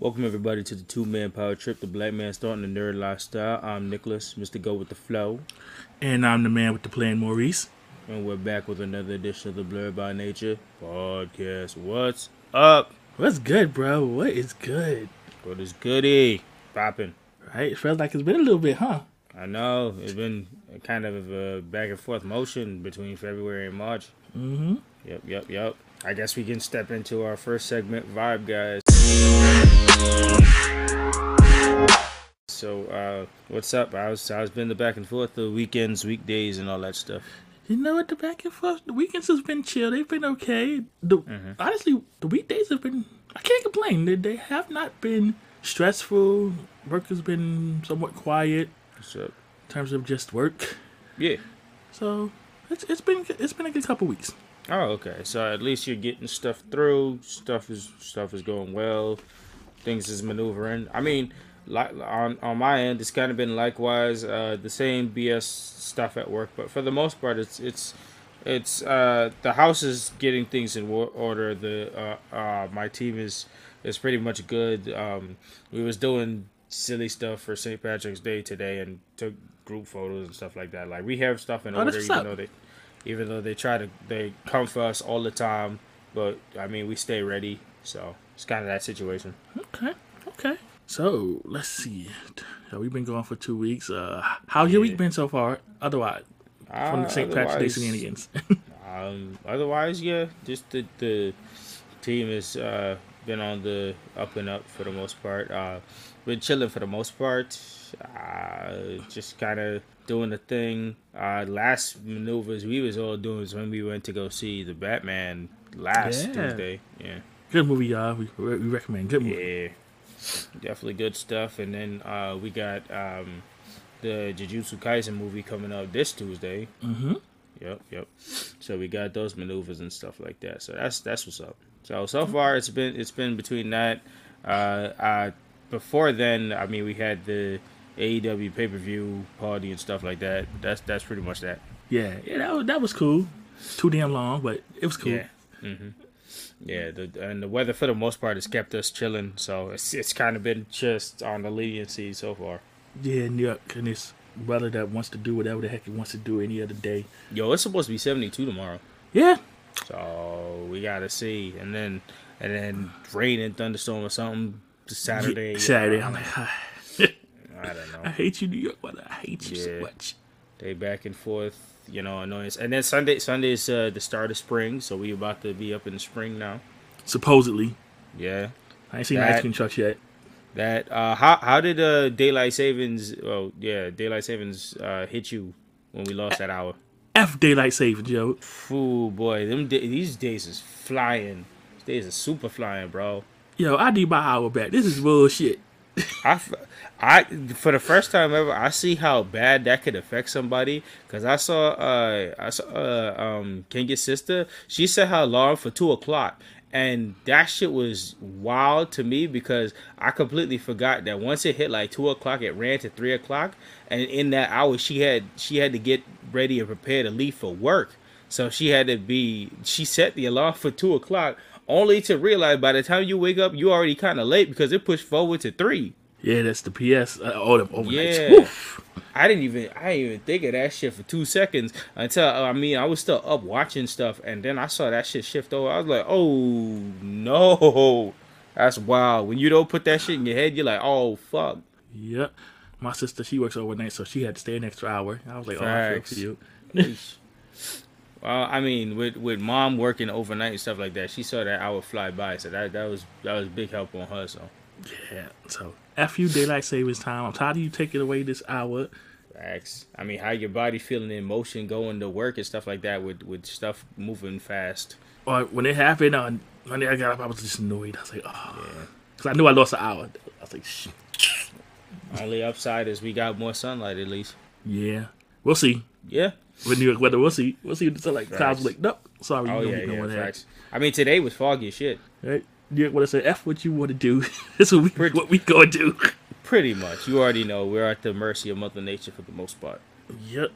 Welcome everybody to the two man power trip, the black man starting the nerd lifestyle. I'm Nicholas, Mr. Go with the Flow, And I'm the man with the plan, Maurice. and we're back with another edition of the Blur by Nature podcast. What's up? What's good, bro? What is good? What is goody? Popping. Right? It feels like it's been a little bit, huh? I know it's been kind of a back and forth motion between February and March. Mm-hmm. Yep, yep, yep. I guess we can step into our first segment, vibe, guys. So, uh, what's up? How's how's been the back and forth, the weekends, weekdays, and all that stuff? You know what? The back and forth, the weekends has been chill. They've been okay. The honestly, the weekdays have been. I can't complain. They they have not been stressful. Work has been somewhat quiet What's up? in terms of just work. Yeah. So it's it's been it's been a good couple weeks. Oh, okay. So at least you're getting stuff through. Stuff is stuff is going well. Things is maneuvering. I mean, like on on my end, it's kind of been likewise uh, the same BS stuff at work, but for the most part, it's it's it's uh, the house is getting things in order. The uh, uh, my team is is pretty much good. Um, we was doing silly stuff for St. Patrick's Day today and took group photos and stuff like that. Like we have stuff in Oh, order, even though they even though they try to they come for us all the time but i mean we stay ready so it's kind of that situation Okay. Okay. So let's see. We've been going for two weeks. Uh, how's your week been so far? Otherwise, from Uh, the St. Patrick's Day shenanigans. um otherwise yeah just the the team has uh been on the up and up for the most part uh been chilling for the most part uh just kind of doing the thing uh last maneuvers we was all doing is when we went to go see the batman last Yeah. tuesday yeah Good movie, y'all. We, we recommend. Good movie. Yeah, definitely good stuff. And then uh, we got um, the Jujutsu Kaisen movie coming out this Tuesday. Mm-hmm. Yep, yep. So we got those maneuvers and stuff like that. So that's that's what's up. So so far it's been it's been between that. Uh, uh, before then, I mean, we had the AEW pay per view party and stuff like that. That's that's pretty much that. Yeah, yeah, that was, that was cool. Too damn long, but it was cool. Yeah. hmm Yeah, the and the weather for the most part has kept us chilling, so it's it's kind of been just on the leniency so far. Yeah, New York and this brother that wants to do whatever the heck he wants to do any other day. Yo, it's supposed to be seventy two tomorrow, Yeah, so we gotta see, and then and then rain and thunderstorm or something Saturday. Yeah, Saturday. I'm like, "Ah, I don't know. I hate you, New York, but I hate you so Yeah. much. They back and forth, you know, annoyance. And then Sunday, Sunday is uh, the start of spring, so we about to be up in the spring now. Supposedly, Yeah. I ain't seen That- ice cream trucks yet. That uh, how how did uh daylight savings? Oh yeah, daylight savings uh hit you when we lost that hour. F daylight savings, yo. Ooh boy, them da- these days is flying. These days is super flying, bro. Yo, I need my hour back. This is bullshit. I, f- I for the first time ever, I see how bad that could affect somebody. Cause I saw, uh, I saw, uh, um, Kenya's sister. She set her alarm for two o'clock, and that shit was wild to me because I completely forgot that once it hit like two o'clock, it ran to three o'clock, and in that hour, she had she had to get ready and prepare to leave for work. So she had to be. She set the alarm for two o'clock, only to realize by the time you wake up, you already kind of late because it pushed forward to three. Yeah, that's the PS. Uh, all them overnights. Yeah. Woof. I didn't even I didn't even think of that shit for two seconds until uh, I mean I was still up watching stuff and then I saw that shit shift over. I was like, oh no, that's wild. When you don't put that shit in your head, you're like, oh fuck. Yep. My sister, she works overnight, so she had to stay an extra hour. I was like, oh, I feel Facts. Well, I mean, with with mom working overnight and stuff like that, she saw that hour fly by, so that that was that was big help on her. So Yeah. So, F you daylight savings time. I'm tired of you taking away this hour. facts. I mean, how your body feeling in motion, going to work and stuff like that, with with stuff moving fast. Or when it happened uh, on Monday, I got up, I was just annoyed. I was like, ah. oh. Because I knew I lost an hour. I was like, shit. Only upside is we got more sunlight at least. Yeah. We'll see. Yeah. With New York weather, we'll see. We'll see. It's like, clouds like, nope. Sorry, you Oh don't yeah, get no yeah, one there. facts. I mean, today was foggy as shit. Right? New York weather said, F what you want to do. This is what we, what we going to do. Pretty much. You already know we're at the mercy of Mother Nature for the most part. yep.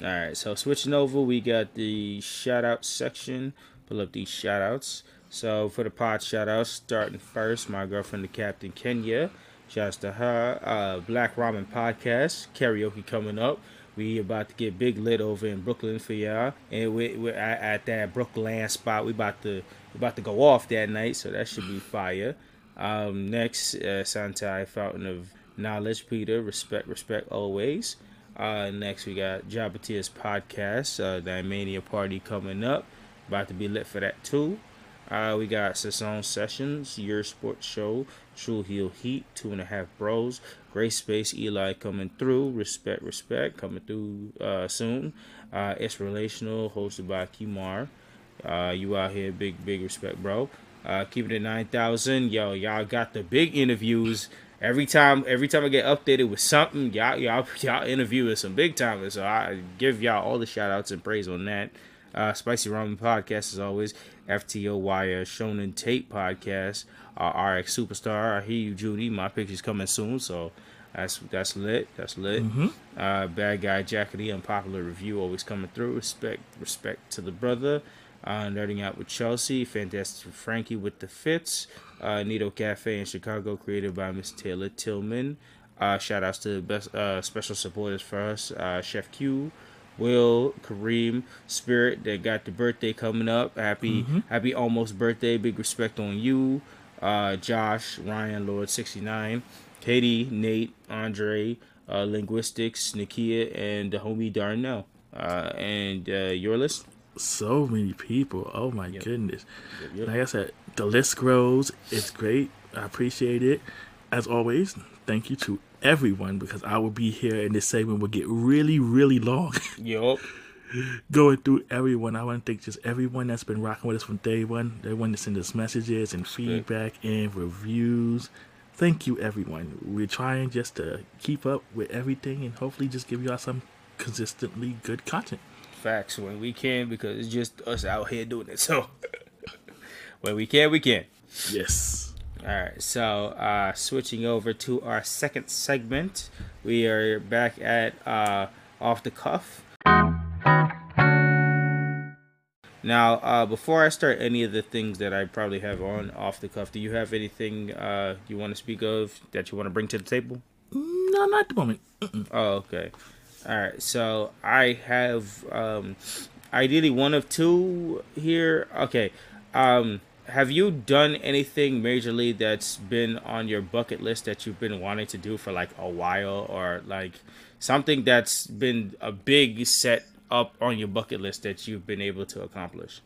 All right, so switching over, we got the shout out section. Pull up these shout outs. So for the pod shout outs, starting first, my girlfriend, the Captain Kenya. Shouts to her. Uh, Black Ramen Podcast, karaoke coming up. We about to get big lit over in Brooklyn for y'all, and we we at, at that Brooklyn spot. We about to about to go off that night, so that should be fire. Um, next, uh, Santai Fountain of Knowledge, Peter. Respect, respect always. Uh, next, we got Jabatia's podcast, uh, the Mania party coming up. About to be lit for that too. Uh, we got Saison Sessions, Your Sports Show, True Heel Heat, Two and a Half Bros, Gray Space Eli coming through, Respect Respect coming through uh, soon. Uh, it's Relational, hosted by Kimar. Uh, you out here, big, big respect, bro. Uh, keep it at 9,000. Yo, y'all got the big interviews. Every time, every time I get updated with something, y'all, y'all, y'all interviewing some big timers. So I give y'all all the shout outs and praise on that. Uh, Spicy Ramen Podcast, as always. FTO Wire Shonen Tape Podcast. Uh, RX Superstar. I hear you, Judy. My picture's coming soon, so that's that's lit. That's lit. Mm-hmm. Uh, Bad Guy Jackety, unpopular review, always coming through. Respect, respect to the brother. Uh, Nerding Out with Chelsea, Fantastic Frankie with the Fits, uh, Nito Cafe in Chicago, created by Miss Taylor Tillman. Uh, shout outs to the best uh, special supporters for us, uh, Chef Q, Will, Kareem, Spirit that got the birthday coming up. Happy Mm-hmm. happy almost birthday. Big respect on you. Uh, Josh, Ryan, Lord sixty nine, Katie, Nate, Andre, uh, Linguistics, Nikia, and the homie Darnell. Uh, and uh, your list. So many people. Oh my goodness. yep. Like I said, the list grows. It's great. I appreciate it. As always, thank you to everyone because I will be here and this segment will get really, really long. Yup. Going through everyone. I want to thank just everyone that's been rocking with us from day one. Everyone that sent us messages and feedback and reviews. Thank you, everyone. We're trying just to keep up with everything and hopefully just give y'all some consistently good content. Facts when we can because it's just us out here doing it. So when we can, we can. Yes. All right. So uh, switching over to our second segment, we are back at uh, off the cuff. Now, uh, before I start any of the things that I probably have on off the cuff, do you have anything uh, you want to speak of that you want to bring to the table? No, not at the moment. Oh, okay. All right. So I have um, ideally one of two here. Okay. Um, have you done anything majorly that's been on your bucket list that you've been wanting to do for like a while, or like something that's been a big set up on your bucket list that you've been able to accomplish?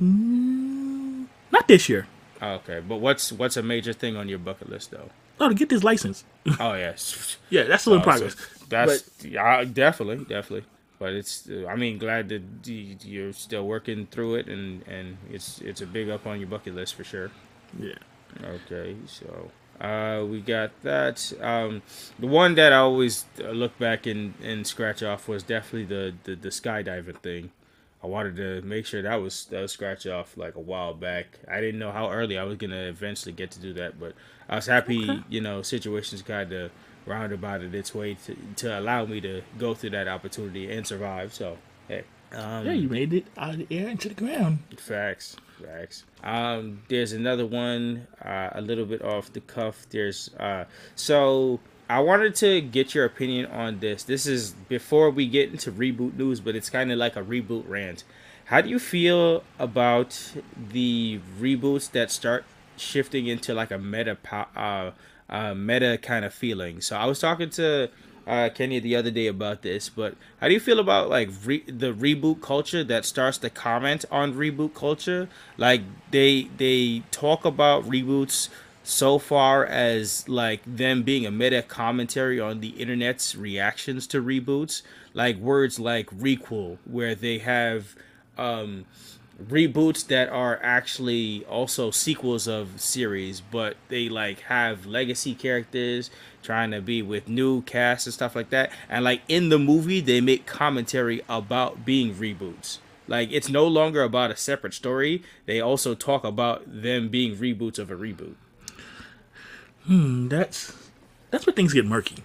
Not this year. Okay. But what's what's a major thing on your bucket list though? Oh, to get this license. Oh yes. yeah, that's still in Oh, progress. so that's yeah, definitely, definitely. But it's, I mean, glad that you're still working through it, and and it's it's a big up on your bucket list for sure. yeah. Okay, so uh, we got that. Um, the one that I always uh, look back and, and scratch off was definitely the, the the skydiving thing. I wanted to make sure that was that was scratch off like a while back. I didn't know how early I was gonna eventually get to do that, but I was happy. Okay. You know, situations kind of roundabouted its way to to allow me to go through that opportunity and survive. So hey, um, Yeah, you made it out of the air into the ground. Facts, facts. Um, there's another one, uh, a little bit off the cuff. There's uh, so I wanted to get your opinion on this. This is before we get into reboot news, but it's kind of like a reboot rant. How do you feel about the reboots that start shifting into like a meta, uh, uh, meta kind of feeling? So I was talking to uh, Kenya the other day about this, but how do you feel about like re- the reboot culture that starts to comment on reboot culture? Like they they talk about reboots so far as like them being a meta commentary on the internet's reactions to reboots, like words like requel, where they have um reboots that are actually also sequels of series but they like have legacy characters trying to be with new casts and stuff like that. And like in the movie they make commentary about being reboots. Like it's no longer about a separate story. They also talk about them being reboots of a reboot. Hmm, that's that's where things get murky.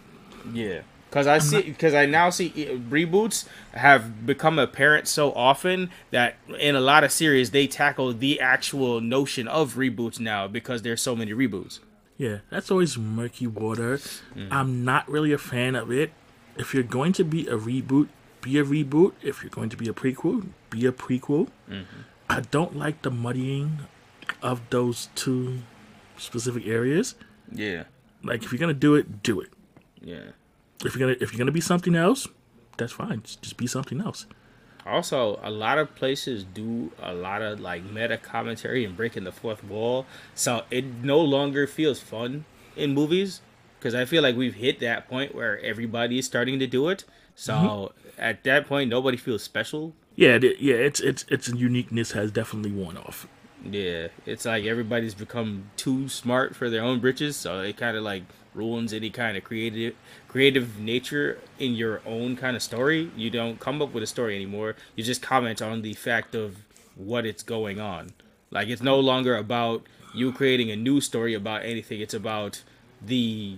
yeah Because I see, because I now see e- reboots have become apparent so often that in a lot of series they tackle the actual notion of reboots now because there's so many reboots. Yeah, that's always murky water. Mm. I'm not really a fan of it. If you're going to be a reboot, be a reboot. If you're going to be a prequel, be a prequel. Mm-hmm. I don't like the muddying of those two specific areas. Yeah, Like if you're gonna do it, do it. yeah. If you're gonna if you're gonna be something else, that's fine. Just, be something else. Also, a lot of places do a lot of like meta commentary and breaking the fourth wall, so it no longer feels fun in movies because I feel like we've hit that point where everybody is starting to do it. So mm-hmm. at that point, nobody feels special. Yeah, yeah. It's it's its uniqueness has definitely worn off. Yeah, it's like everybody's become too smart for their own britches, so it kind of like ruins any kind of creative creative nature in your own kind of story. You don't come up with a story anymore. You just comment on the fact of what it's going on. Like it's no longer about you creating a new story about anything. It's about the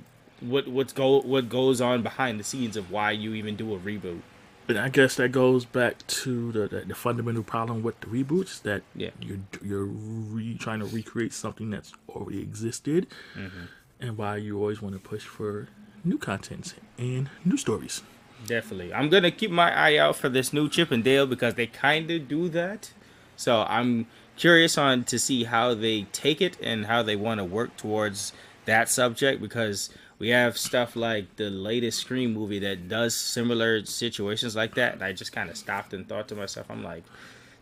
what what's go what goes on behind the scenes of why you even do a reboot. And I guess that goes back to the, the, the fundamental problem with the reboots that Yeah. you're you're re, trying to recreate something that's already existed, Mm-hmm. And why you always want to push for new content and new stories. Definitely. I'm gonna keep my eye out for this new Chip and Dale because they kind of do that. So I'm curious on to see how they take it and how they want to work towards that subject because we have stuff like the latest Scream movie that does similar situations like that. And I just kind of stopped and thought to myself, I'm like,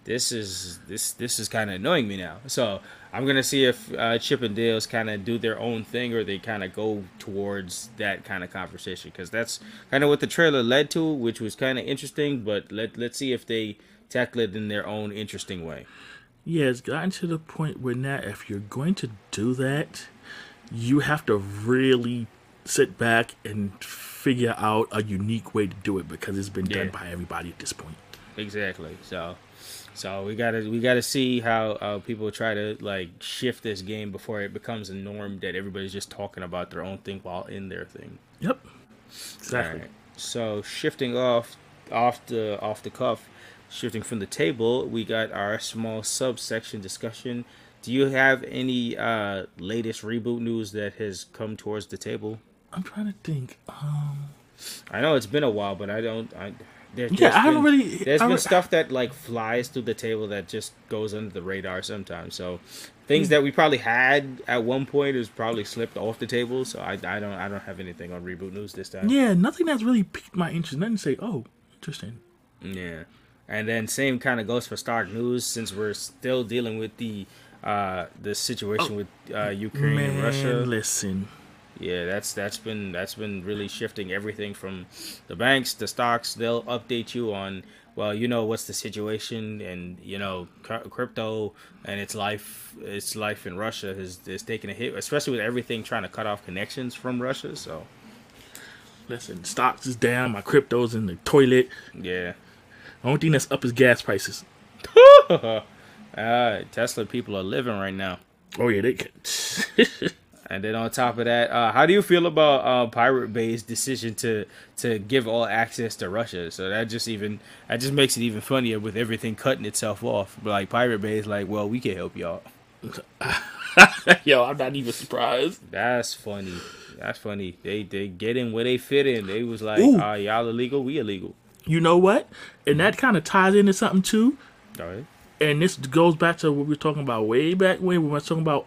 this is this this is kind of annoying me now. So I'm gonna see if uh, Chip and Dale's kind of do their own thing or they kind of go towards that kind of conversation because that's kind of what the trailer led to, which was kind of interesting. But let let's see if they tackle it in their own interesting way. Yeah, it's gotten to the point where now, if you're going to do that, you have to really sit back and figure out a unique way to do it because it's been done by everybody at this point. Exactly. So. So we gotta we gotta see how uh, people try to like shift this game before it becomes a norm that everybody's just talking about their own thing while in their thing. Yep, exactly. Alright. So shifting off off the off the cuff, shifting from the table, we got our small subsection discussion. Do you have any uh latest reboot news that has come towards the table? I'm trying to think. Um, I know it's been a while, but I don't. I there, Yeah, there's I haven't been- really- There's I been re- stuff that like flies through the table that just goes under the radar sometimes. So things Hmm. that we probably had at one point is probably slipped off the table. So I, I don't I don't have anything on reboot news this time. yeah, nothing that's really piqued my interest. Nothing to say, oh, interesting. Yeah. And then same kind of goes for Stark News since we're still dealing with the uh the situation with uh Ukraine Man, and Russia. listen. Yeah, that's that's been that's been really shifting everything from the banks, the stocks, they'll update you on well, you know what's the situation and you know crypto and its life its life in Russia is is taking a hit, especially with everything trying to cut off connections from Russia, so Listen, stocks is down. My crypto's in the toilet. yeah. Only thing that's up is gas prices. Uh, Tesla people are living right now. Oh yeah, they. And then on top of that, uh, how do you feel about uh, Pirate Bay's decision to to give all access to Russia? So that just even that just makes it even funnier with everything cutting itself off. But like Pirate Bay is like, well, we can help y'all. Yo, I'm not even surprised. That's funny. That's funny. They they get in where they fit in. They was like, Ooh. uh, y'all illegal, we illegal. You know what? And that kind of ties into something too. All right. And this goes back to what we were talking about way back when we were talking about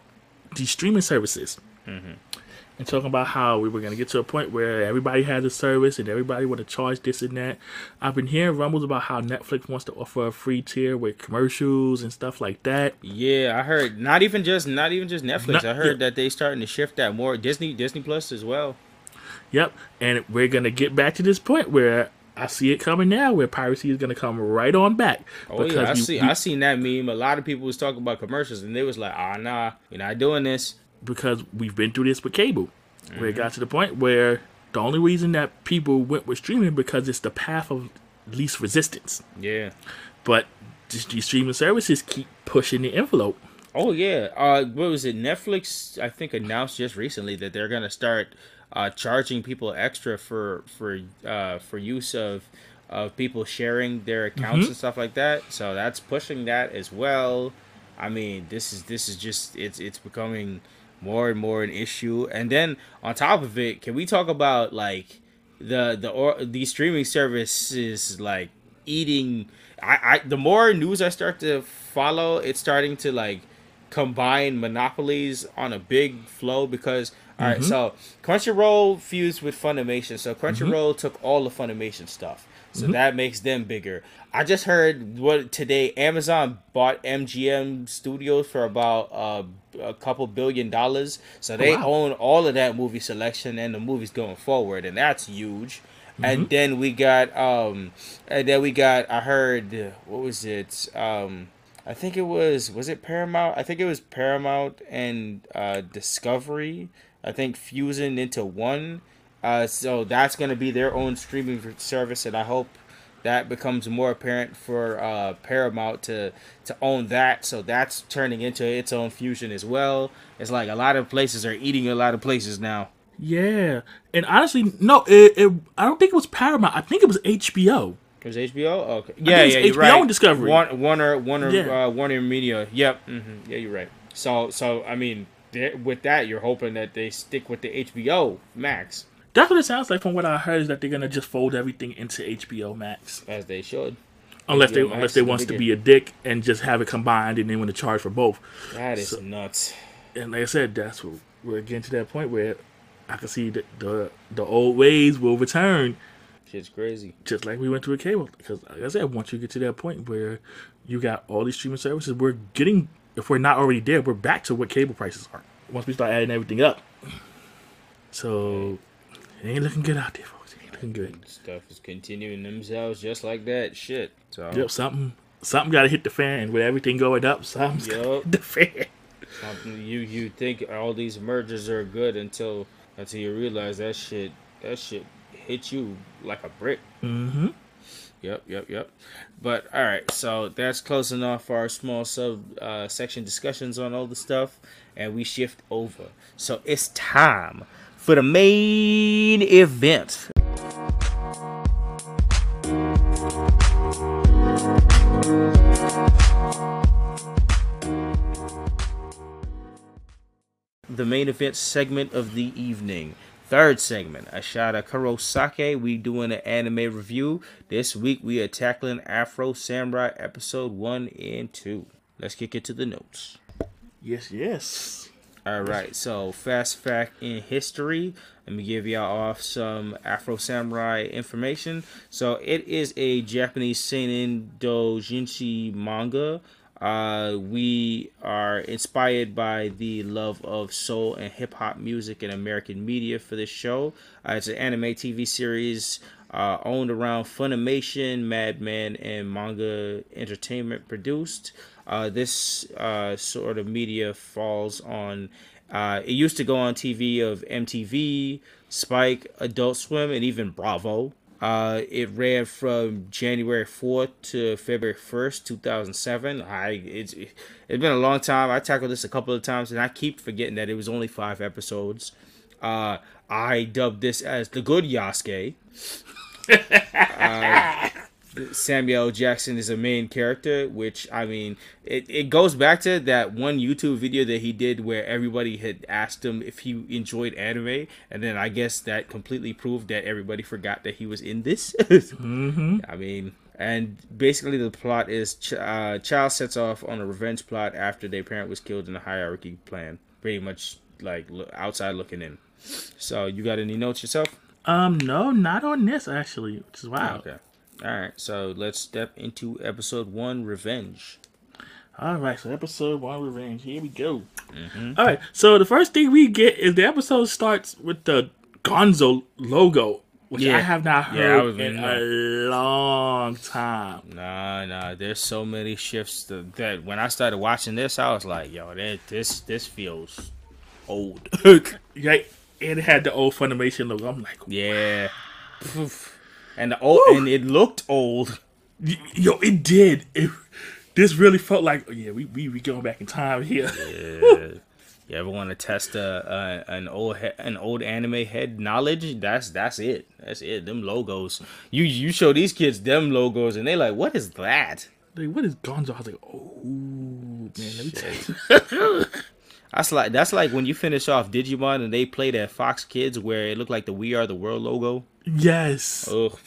the streaming services. And talking about how we were going to get to a point where everybody has a service and everybody want to charge this and that. I've been hearing rumbles about how Netflix wants to offer a free tier with commercials and stuff like that. Yeah, I heard. Not even just not even just Netflix. Not- I heard yeah. that they starting to shift that more. Disney Disney Plus as well. Yep. And we're going to get back to this point where I see it coming now where piracy is going to come right on back. Oh yeah, I we- see. we- I seen that meme. A lot of people was talking about commercials, and they was like, "Ah, nah, you're not doing this." Because we've been through this with cable, where Mm-hmm. it got to the point where the only reason that people went with streaming because it's the path of least resistance. Yeah, But these streaming services keep pushing the envelope, Oh yeah. Uh, what was it? Netflix I think announced just recently that they're gonna start uh, charging people extra for for uh, for use of of people sharing their accounts Mhm. and stuff like that. So that's pushing that as well. I mean, this is this is just it's it's becoming more and more an issue. And then on top of it, can we talk about like the the or these streaming services like eating I, I the more news I start to follow, it's starting to like combine monopolies on a big flow because all right, mm-hmm. so Crunchyroll fused with Funimation. So Crunchyroll mm-hmm. took all the Funimation stuff. So that makes them bigger. I just heard what today Amazon bought MGM Studios for about uh, a couple billion dollars. So they wow. own all of that movie selection and the movies going forward, and that's huge. And then we got um, and then we got I heard what was it um. I think it was was it Paramount? I think it was Paramount and uh, Discovery. I think fusing into one. Uh, so that's gonna be their own streaming service, and I hope that becomes more apparent for uh, Paramount to to own that. So that's turning into its own fusion as well. It's like a lot of places are eating a lot of places now. Yeah, and honestly, no, it, it, I don't think it was Paramount. I think it was HBO. It was HBO. Okay. Yeah, yeah, you're HBO right. and Discovery. Warner, Warner, Warner, Yeah. uh, Warner Media. Yep. hmm Yeah, you're right. So, so I mean, with that, you're hoping that they stick with the HBO Max That's what it sounds like from what I heard is that they're gonna just fold everything into HBO Max, as they should. unless they HBO Max unless they wants to be a dick and just have it combined and then want to charge for both. That is So- nuts. And like I said, that's what we're getting to that point where I can see that the the old ways will return, Shit's crazy. just like we went to a cable. Because like I said, once you get to that point where you got all these streaming services, we're getting if we're not already there, we're back to what cable prices are. Once we start adding everything up. So it ain't looking good out there, folks. It ain't looking good. Stuff is continuing themselves just like that. Shit. So Yep, something something got to hit the fan with everything going up. Something's got to hit the fan. something you you think all these mergers are good until until you realize that shit that shit hit you like a brick. Mm-hmm. Yep, yep, yep. But all right, so that's closing off our small sub uh, section discussions on all the stuff, and we shift over. So it's time for the main event. The main event segment of the evening. Third segment, Ashada Kurosake. We doing an anime review. This week we are tackling Afro Samurai episode one and two. Let's kick it to the notes. Yes, yes. All right, so fast fact in history. Let me give y'all off some Afro Samurai information. So it is a Japanese seinen doujinshi manga. Uh, we are inspired by the love of soul and hip hop music and American media for this show. Uh, it's an anime TV series uh, owned around Funimation, Madman, and Manga Entertainment produced. Uh, this uh, sort of media falls on. Uh, it used to go on TV of MTV, Spike, Adult Swim, and even Bravo. Uh, it ran from January 4th to February 1st, 2007. I it's it's been a long time. I tackled this a couple of times, and I keep forgetting that it was only five episodes. Uh, I dubbed this as the Good Yasuke. Samuel Jackson is a main character, which I mean, it, it goes back to that one YouTube video that he did where everybody had asked him if he enjoyed anime, and then I guess that completely proved that everybody forgot that he was in this. Mm-hmm. I mean, and basically the plot is Ch- uh, Child sets off on a revenge plot after their parent was killed in a hierarchy plan. Pretty much like lo- outside looking in. So you got any notes yourself? Um, no, not on this actually, which is wild. Okay. All right. So let's step into episode one, revenge. All right, so episode one, revenge. Here we go. Mm-hmm. All right, so the first thing we get is the episode starts with the Gonzo logo, which Yeah. I have not Yeah, heard was in a long time. Nah, nah. There's so many shifts that, that when I started watching this, I was like, yo, that, this this feels old. Yeah, it had the old Funimation logo. I'm like, yeah. Poof. And the old and it looked old. yo, it did. It, this really felt like, oh, yeah, we we we going back in time here. Yeah. You ever want to test a, a an old he- an old anime head knowledge? That's that's it. That's it. Them logos. You you show these kids them logos and they like, what is that? like, what is Gonzo? I was like, oh man, let me tell you. That's like that's like when you finish off Digimon and they play that Fox Kids where it looked like the We Are the World logo. Yes. Ugh.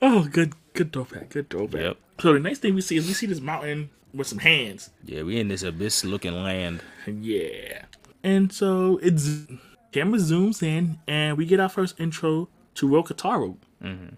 Oh, good good throwback. Good throwback. Yep. So the next thing we see is we see this mountain with some hands. Yeah, we in this abyss looking land. Yeah. And so it's camera zooms in, and we get our first intro to Rokutaro. Mm-hmm.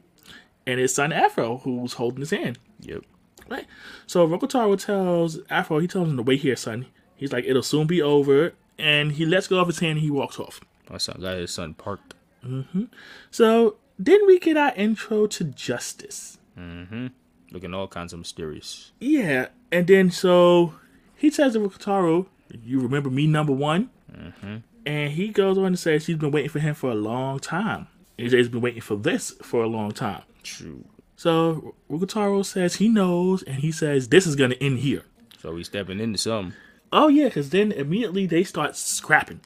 And his son Afro, who's holding his hand. Yep. Right. So Rokutaro tells Afro, he tells him to wait here, son. He's like, it'll soon be over. And he lets go of his hand and he walks off. My son got his son parked. Mm-hmm. So then we get our intro to Justice. Mm-hmm. Looking all kinds of mysterious. Yeah. And then so he says to Rokutaro, You remember me, number one? Mm-hmm. And he goes on to say she's been waiting for him for a long time. And he's been waiting for this for a long time. True. So Rokutaro says he knows, and he says this is going to end here. So he's stepping into something. Oh, yeah, because then immediately they start scrapping.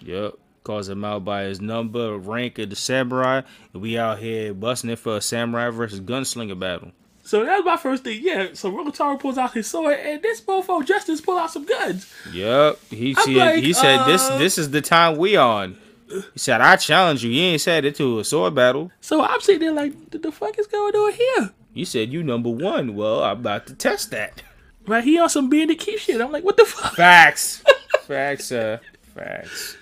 Yep. Calls him out by his number, rank of the samurai. And we out here busting it for a samurai versus gunslinger battle. So that was my first thing. Yeah, so Rokutaro pulls out his sword, and this mofo Justice pull out some guns. Yep. He said like, he said this uh, this is the time we on. He said, I challenge you. He ain't said it to a sword battle. So I'm sitting there like, what the fuck is going on here? You said you number one. Well, I'm about to test that. Right, he on some Bandit Keith shit. I'm like, what the fuck? Facts. Facts, uh, facts.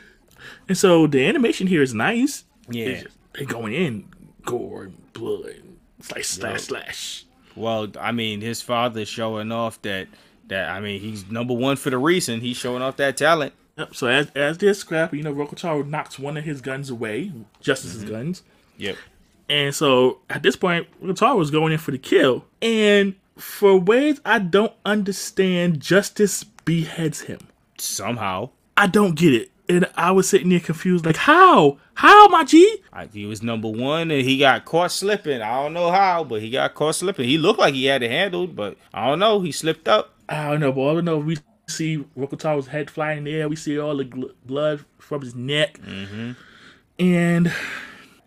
And so the animation here is nice. Yeah. It's just- they going in, gore and blood, slash, slash, Yup. slash. Well, I mean, his father's showing off that that I mean, he's number one for the reason. He's showing off that talent. Yep. So as as they're scrapping, you know, Rokutaro knocks one of his guns away, Justice's mm-hmm. guns. Yep. And so at this point, Rokutaro was going in for the kill. And for ways I don't understand, Justice beheads him. Somehow, I don't get it. And I was sitting there confused, like, how? How, my G? I, he was number one, and he got caught slipping. I don't know how, but he got caught slipping. He looked like he had it handled, but I don't know. He slipped up. I don't know, but all I know, we see Rokutaro's head flying in the air. We see all the gl- blood from his neck. Mm-hmm. And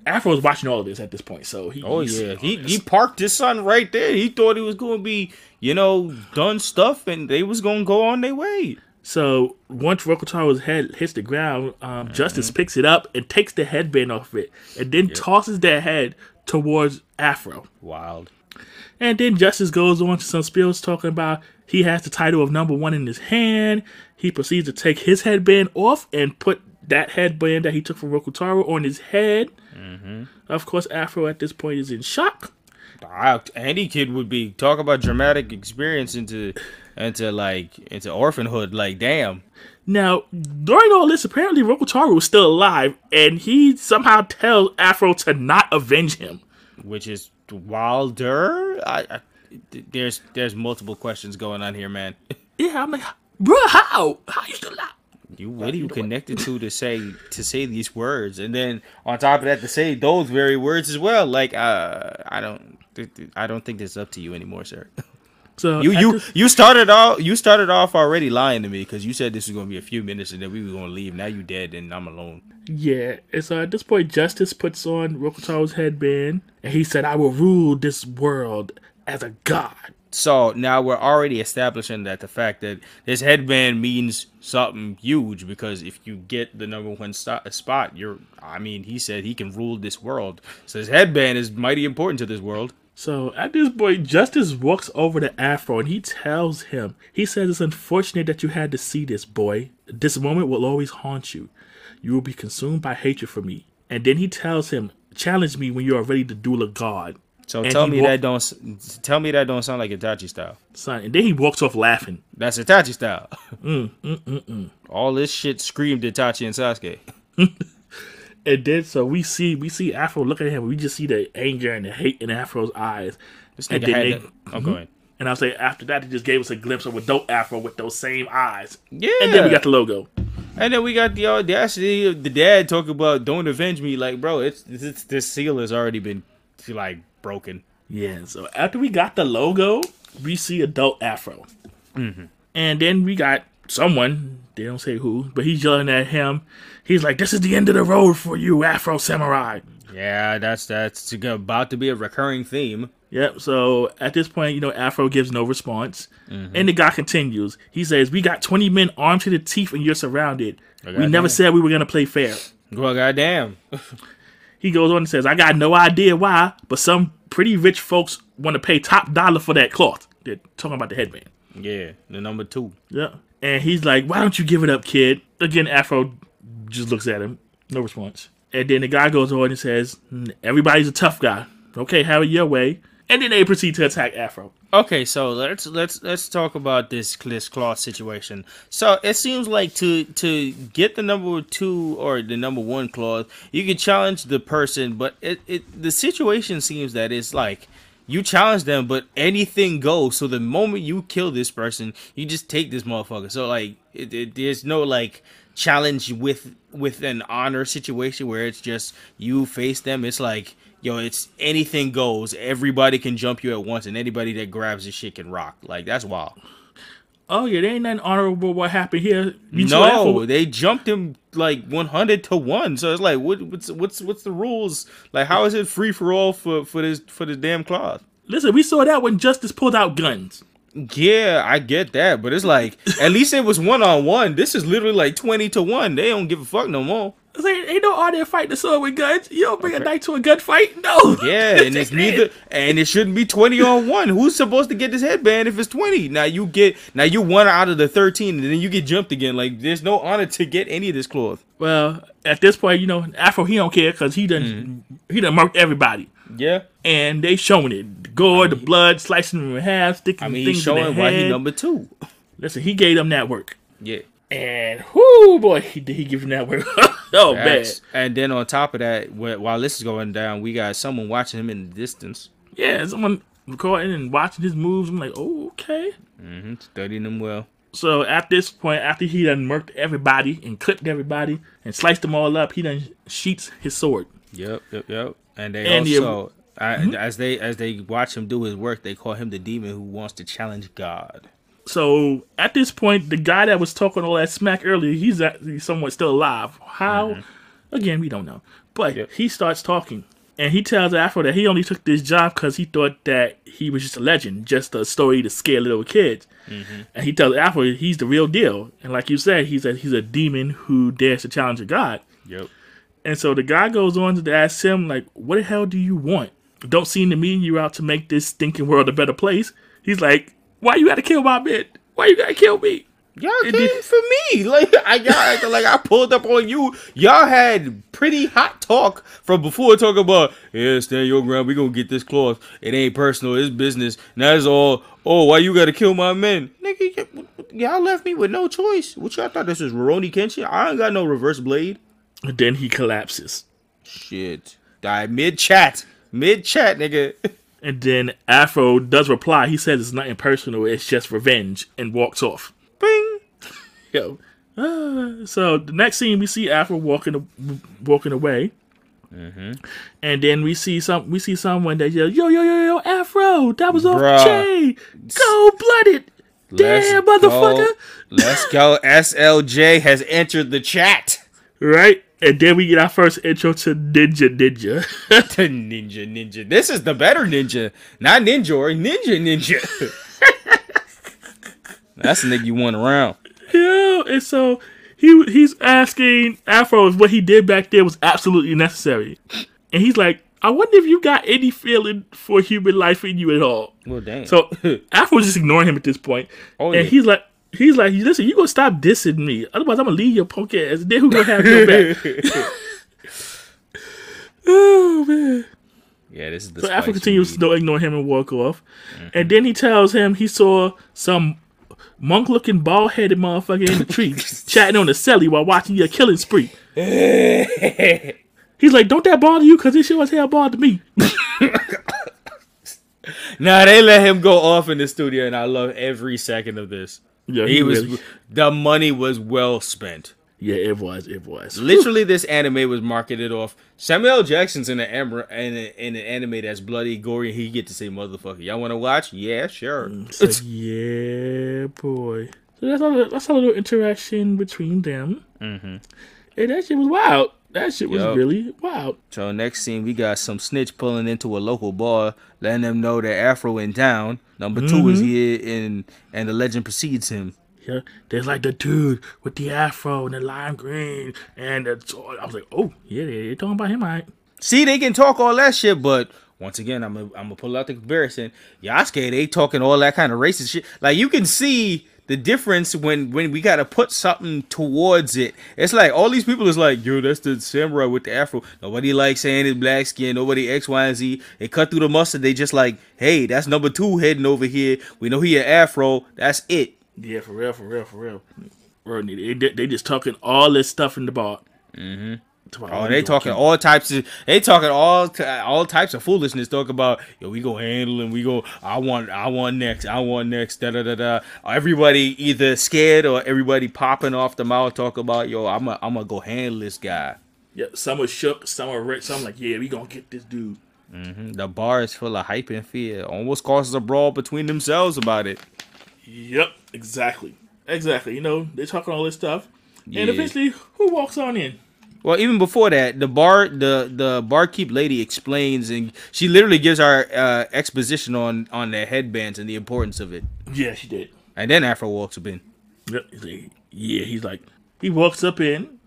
Afro was watching all of this at this point, so he. Oh yeah, he he parked his son right there. He thought he was going to be, you know, done stuff, and they was going to go on their way. So once Rokutaro's head hits the ground, um, Justice picks it up and takes the headband off it, and then tosses that head towards Afro. Wild. And then Justice goes on to some spills talking about he has the title of number one in his hand. He proceeds to take his headband off and put that headband that he took from Rokutaro on his head. Of course, Afro at this point is in shock. I, any kid would be talk about dramatic experience into into like into orphanhood. Like damn. Now, during all this, apparently Rokutaro was still alive, and he somehow tells Afro to not avenge him. which is wilder. I, I there's there's multiple questions going on here, man. Yeah, I'm like, bro, how? How you still alive? You what are you connected to to say to say these words, and then on top of that to say those very words as well? Like uh, I don't I don't think this is up to you anymore, sir. So You you this- you started off you started off already lying to me because you said this was gonna be a few minutes and then we were gonna leave. Now you dead and I'm alone. Yeah, and so at this point, Justice puts on Rokutaro's headband, and he said, I will rule this world as a god. So now we're already establishing that the fact that this headband means something huge because if you get the number one sto- spot, you're. I mean, he said he can rule this world. So his headband is mighty important to this world. So at this point, Justice walks over to Afro and he tells him, he says, It's unfortunate that you had to see this, boy. This moment will always haunt you. You will be consumed by hatred for me. And then he tells him, Challenge me when you are ready to duel a god. So And tell me that don't tell me that don't sound like Itachi style. Son. And then he walks off laughing. That's Itachi style. Mm, mm, mm, mm, All this shit screamed Itachi and Sasuke. And then so we see we see Afro look at him. We just see the anger and the hate in Afro's eyes. This And then they- to- oh, go ahead. And I'll say after that, he just gave us a glimpse of adult Afro with those same eyes. Yeah. And then we got the logo. And then we got the audacity of the dad talking about don't avenge me. Like, bro, it's, it's this seal has already been like broken. Yeah. So after we got the logo, we see adult Afro. Mm-hmm. And then we got someone, they don't say who, but he's yelling at him. He's like, This is the end of the road for you, Afro Samurai. Yeah, that's that's about to be a recurring theme. Yep. So at this point, you know, Afro gives no response. Mm-hmm. And the guy continues. He says, We got 20 men armed to the teeth and you're surrounded. we never said we were going to play fair. Well, goddamn. He goes on and says, I got no idea why, but some pretty rich folks want to pay top dollar for that cloth. They're talking about the headband. Yeah, the number two. Yeah. And he's like, Why don't you give it up, kid? Again, Afro just looks at him. No response. And then the guy goes on and says, "Mm, Everybody's a tough guy. Okay, have it your way. And then they proceed to attack Afro. Okay, so let's let's let's talk about this this cloth situation. So it seems like to to get the number two or the number one cloth, you can challenge the person, but it, it the situation seems that it's like you challenge them, but anything goes. So the moment you kill this person, you just take this motherfucker. So like it, it, there's no like challenge with with an honor situation where it's just you face them. It's like yo, it's anything goes. Everybody can jump you at once, and anybody that grabs the shit can rock. Like that's wild. Oh, yeah, there ain't nothing honorable what happened here. You No, they jumped him like one hundred to one. So it's like, what, what's what's what's the rules? Like, how is it free for all for for this for this damn cloth? Listen, we saw that when Justice pulled out guns. Yeah, I get that, but it's like at least it was one on one. This is literally like twenty to one. They don't give a fuck no more. Say, ain't no there fighting the sword with guns. You don't bring a knife to a gunfight. No. Yeah, and it's neither, and it shouldn't be twenty on one. Who's supposed to get this headband if it's twenty? Now you get, now you one out of the thirteen, and then you get jumped again. Like there's no honor to get any of this cloth. Well, at this point, you know, Afro he don't care because he done mm. he done marked everybody, Yeah, and they showing it. The gore, the blood, slicing them in half, sticking I mean things he's in showing why he number two. Listen, he gave them that work, Yeah. and whoo boy, he did he give him that work. oh man, And then on top of that, while this is going down, we got someone watching him in the distance, yeah, someone recording and watching his moves. I'm like, oh okay. hmm studying them well. So at this point, after he done murked everybody and clipped everybody and sliced them all up, he done sheets his sword. Yep, yep, yep. And they And also, I, mm-hmm. as they as they watch him do his work, they call him the demon who wants to challenge God. So at this point, the guy that was talking all that smack earlier, he's actually somewhat still alive. How? Mm-hmm. Again, we don't know. But Yep. he starts talking. And he tells Afro that he only took this job because he thought that he was just a legend, just a story to scare little kids. Mm-hmm. And he tells Afro he's the real deal. And like you said, he's a he's a demon who dares to challenge a god. Yep. And so the guy goes on to ask him, like, what the hell do you want? Don't seem to me you're out to make this stinking world a better place. He's like, why you gotta kill my man? Why you gotta kill me? Y'all came did- for me. Like I y'all like I pulled up on you. Y'all had pretty hot talk from before talking about yeah, stand your ground. We gonna get this cloth. It ain't personal. It's business. Now it's all. Oh, why you gotta kill my men, nigga? Y'all left me with no choice. What y'all thought this was Rurouni Kenshin? I ain't got no reverse blade. And then he collapses. Shit. Die mid chat. Mid chat, nigga. And then Afro does reply. He says it's nothing personal, it's just revenge, and walks off. Bing. Yo. Ah, so the next scene we see Afro walking walking away. And then we see some we see someone that yells, yo yo yo yo Afro, that was off Bruh. J. Go blooded. Damn Let's motherfucker. Go. Let's go. SLJ has entered the chat. Right? And then we get our first intro to Ninja Ninja. to Ninja Ninja. This is the better ninja. Not Ninja or Ninja Ninja. That's the nigga you want around. yeah, and so he he's asking Afro if what he did back there was absolutely necessary. And he's like, I wonder if you got any feeling for human life in you at all. Well, damn. So Afro's just ignoring him at this point. Oh, and yeah. he's like he's like, listen, you gonna stop dissing me. Otherwise I'm gonna leave your punk ass. Then who gonna have your back? oh man. yeah, this is the So spice Afro continues to ignore him and walk off. Mm-hmm. And then he tells him he saw some monk looking bald headed motherfucker in the tree chatting on the celly while watching your killing spree. He's like, Don't that bother you? Because this sure as hell bothered me. Nah, they let him go off in the studio, and I love every second of this. Yeah, he, was really- the money was well spent. Yeah, it was. It was. Literally, this anime was marketed off. Samuel L. Jackson's in an em- in, a, in an anime that's bloody, gory, and he get to say motherfucker. Y'all want to watch? Yeah, sure. So, yeah, boy. So that's a, that's a little interaction between them. Mm-hmm. And that shit was wild. That shit was Yup. really wild. So next scene, we got some snitch pulling into a local bar, letting them know that Afro in town. Number two is mm-hmm. here, and and the legend precedes him. Yeah, there's like the dude with the afro and the lime green, and the, I was like, oh yeah, they- they're talking about him, all right. See, they can talk all that shit, but once again, I'm gonna I'm gonna pull out the comparison. Yasuke, they talking all that kind of racist shit. Like you can see the difference when when we gotta put something towards it. It's like all these people is like, yo, that's the samurai with the afro. Nobody likes saying his black skin. Nobody X, Y, and Z. They cut through the mustard. They just like, hey, that's number two heading over here. We know he an afro. That's it. Yeah, for real, for real, for real. They, they just talking all this stuff in the bar. Mm-hmm. Oh, they talking all types of they talking all all types of foolishness. Talk about yo, we go handle and we go. I want I want next. I want next. Da da da da. Everybody either scared or everybody popping off the mouth. Talk about yo, I'm a, I'm gonna go handle this guy. Yeah, some are shook, some are rich. Some like, yeah, we gonna get this dude. Mm-hmm. The bar is full of hype and fear. Almost causes a brawl between themselves about it. Yep, exactly, exactly. You know, they're talking all this stuff, Yeah. and eventually, who walks on in? Well, even before that, the bar the the barkeep lady explains and she literally gives our uh, exposition on on the headbands and the importance of it. Yeah, she did. And then Afro walks up in. Yep. Yeah, he's like, he walks up in,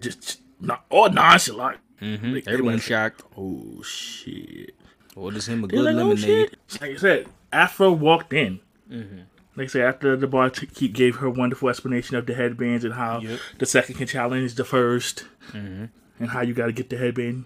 just not all nonchalant. Mm-hmm. Like, Everyone's shocked. Oh shit! Orders him a good like, oh lemonade. shit! Like I said, Afro walked in. Like I said, after the barkeep gave her wonderful explanation of the headbands and how Yep. the second can challenge the 1st mm-hmm. and how you got to get the headband.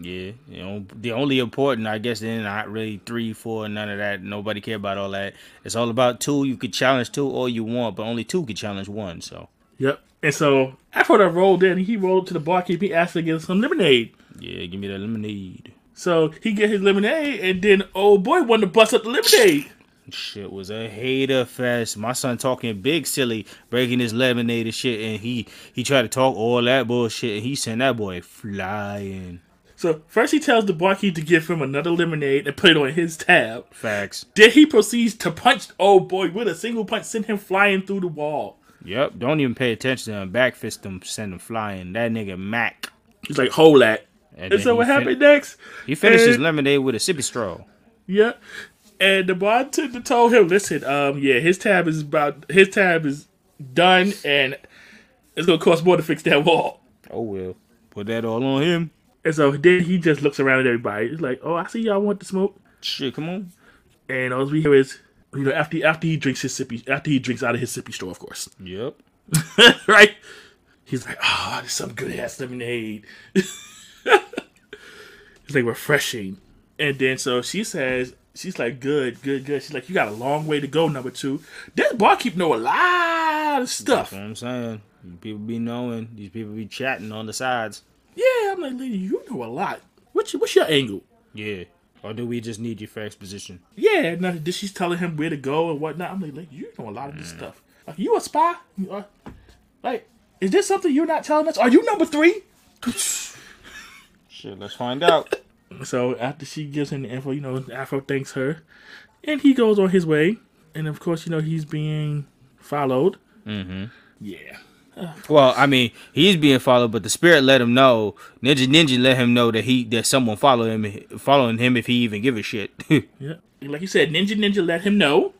Yeah, you know, the only important, I guess, then not really three, four, none of that. Nobody care about all that. It's all about two. You could challenge two all you want, but only two could challenge one. So Yep. And so Afro that rolled in, he rolled to the barkeep. He asked to get some lemonade. yeah, give me that lemonade. So he get his lemonade, and then oh boy wanted to bust up the lemonade. Shit was a hater fest. My son talking big silly, breaking his lemonade and shit, and he he tried to talk all that bullshit, and he sent that boy flying. So first he tells the barkeep to give him another lemonade and put it on his tab. Facts. Then he proceeds to punch the old boy with a single punch, send him flying through the wall. Yep. Don't even pay attention to him. Back fist him, send him flying. That nigga Mac. He's like, hold that. And, And so what fin- happened next? He finished his And- lemonade with a sippy straw. Yeah. And the bartender told him, listen, um, yeah, his tab is about his tab is done and it's gonna cost more to fix that wall. Oh well. Put that all on him. And so then he just looks around at everybody. He's like, "Oh, I see y'all want to smoke." Shit, come on. And all we hear is, you know, after after he drinks his sippy, after he drinks out of his sippy straw, of course, Yep. right? He's like, "Oh, this is some good ass lemonade." it's like refreshing. And then so she says, she's like, "Good, good, good." She's like, "You got a long way to go, number two. This barkeep know a lot of stuff." I'm saying. People be knowing. These people be chatting on the sides. Yeah, I'm like, lady, you know a lot. What's your, what's your angle? Yeah. Or do we just need you for exposition? Yeah, now she's telling him where to go and whatnot. I'm like, like you know a lot of this stuff. Like, you a spy? Are- like, is this something you're not telling us? Are you number three? Shit, let's find out. So after she gives him the info, you know, Afro thanks her, and he goes on his way. And of course, you know, he's being followed. Mm-hmm. Yeah. well, I mean, he's being followed, but the spirit let him know. Ninja Ninja let him know that he that someone follow him, following him if he even give a shit. Yeah. Like you said, Ninja Ninja let him know.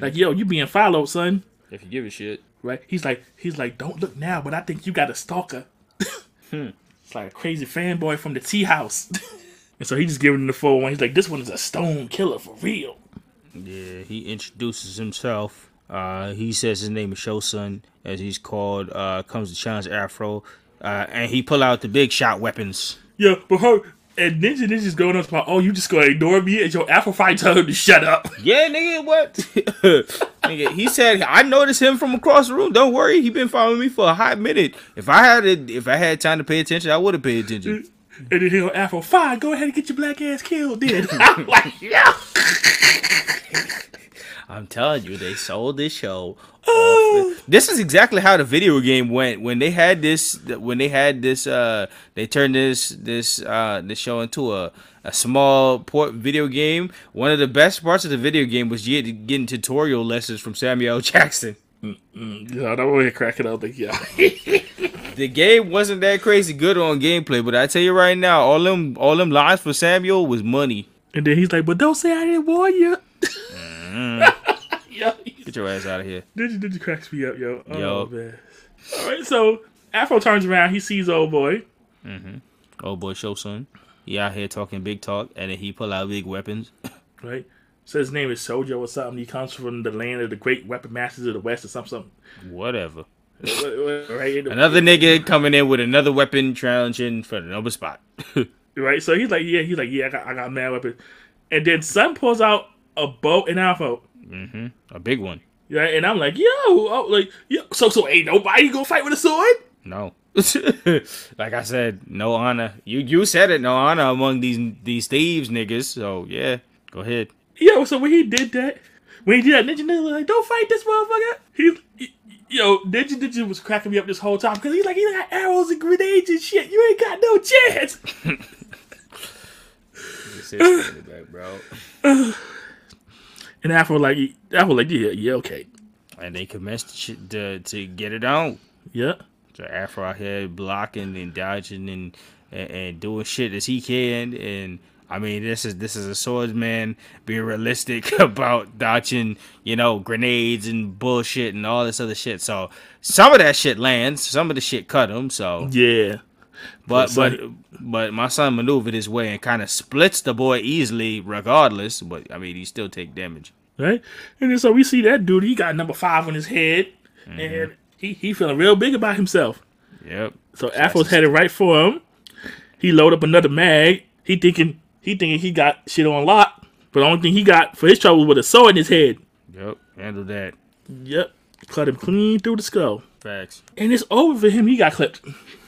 Like, yo, you being followed, son. if you give a shit. right? He's like, he's like, don't look now, but I think you got a stalker. It's like a crazy fanboy from the tea house. and so he just giving him the full one. He's like, this one is a stone killer for real. Yeah, he introduces himself. Uh, he says his name is Shosun, as he's called. Uh, comes to challenge Afro, uh, and he pull out the big shot weapons. Yeah, but her and Ninja Ninja's going on about, oh, you just gonna ignore me and your Afro fight tell him to shut up. Yeah, nigga, what? nigga, he said I noticed him from across the room. Don't worry, he been following me for a hot minute. If I had it, if I had time to pay attention, I would have paid attention. And then he'll Afro, fine, go ahead and get your black ass killed then. I'm like, yeah. I'm telling you, they sold this show. off- this is exactly how the video game went when they had this. When they had this, uh, they turned this this uh this show into a a small port video game. One of the best parts of the video game was you get- getting tutorial lessons from Samuel L. Jackson. Yeah, that way cracking up. Like, yeah. The game wasn't that crazy good on gameplay, but I tell you right now, all them all them lines for Samuel was money. and then he's like, but don't say I didn't warn you. yo, Get your ass out of here. Did Digi cracks me up, yo. Oh, Yo. man. All right, so Afro turns around. He sees old boy. Mm-hmm. Old boy, show son. He out here talking big talk, and then he pull out big weapons. right? Says his name is Sojo or something. He comes from the land of the great weapon masters of the West or something. Whatever. right? Another nigga coming in with another weapon challenging for another spot. Right? So he's like, yeah, he's like, yeah, I got, I got mad weapon. And then Sun pulls out a bow and alpha. Mm-hmm. a big one. Right? And I'm like, yo, oh, like, yo, so, so ain't nobody gonna fight with a sword? No. like I said, no honor. You you said it, no honor among these these thieves niggas. So yeah, go ahead. Yo, so when he did that, when he did that, Ninja Ninja was like, don't fight this motherfucker. He, he- yo, Ninja Ninja was cracking me up this whole time because he's like, he got arrows and grenades and shit. You ain't got no chance. bro. And Afro like, Afro like, yeah, yeah, okay, And they commenced to, to to get it on. yeah. So Afro out here blocking and dodging and, and and doing shit as he can. And I mean, this is this is a swordsman being realistic about dodging, you know, grenades and bullshit and all this other shit. So some of that shit lands, some of the shit cut him. So, Yeah. but but but my son maneuvered his way and kind of splits the boy easily, regardless. But I mean, he still take damage. Right? And then so we see that dude, he got number five on his head. Mm-hmm. And he, he feeling real big about himself. Yep. So Afro's headed right for him. He load up another mag. He thinking he thinking he got shit on lock. But the only thing he got for his trouble was a saw in his head. Yep. Handle that. Yep. Cut him clean through the skull. Facts. And it's over for him. He got clipped.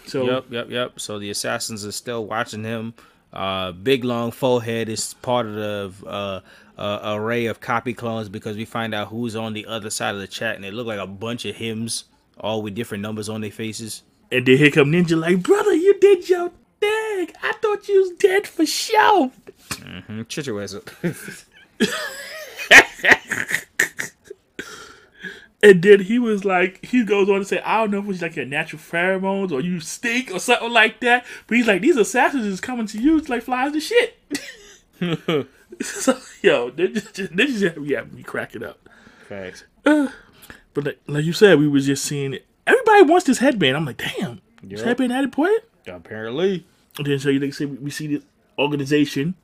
So Yep, yep, yep. So the assassins are still watching him. Uh, big long forehead is part of the uh, uh, array of copy clones because we find out who's on the other side of the chat, and they look like a bunch of hymns, all with different numbers on their faces. and then here come Ninja like, brother, you did your thing. I thought you was dead for sure. Mm, ass up. And then he was like, he goes on to say, I don't know if it's like your natural pheromones or you stink or something like that. But he's like, these assassins is coming to you like flies to shit. so, yo, this just, just yeah, me cracking up. Facts. But like, like you said, we was just seeing everybody wants this headband. I'm like, damn, Yep. headband that important? Apparently. And then so you like say we see the organization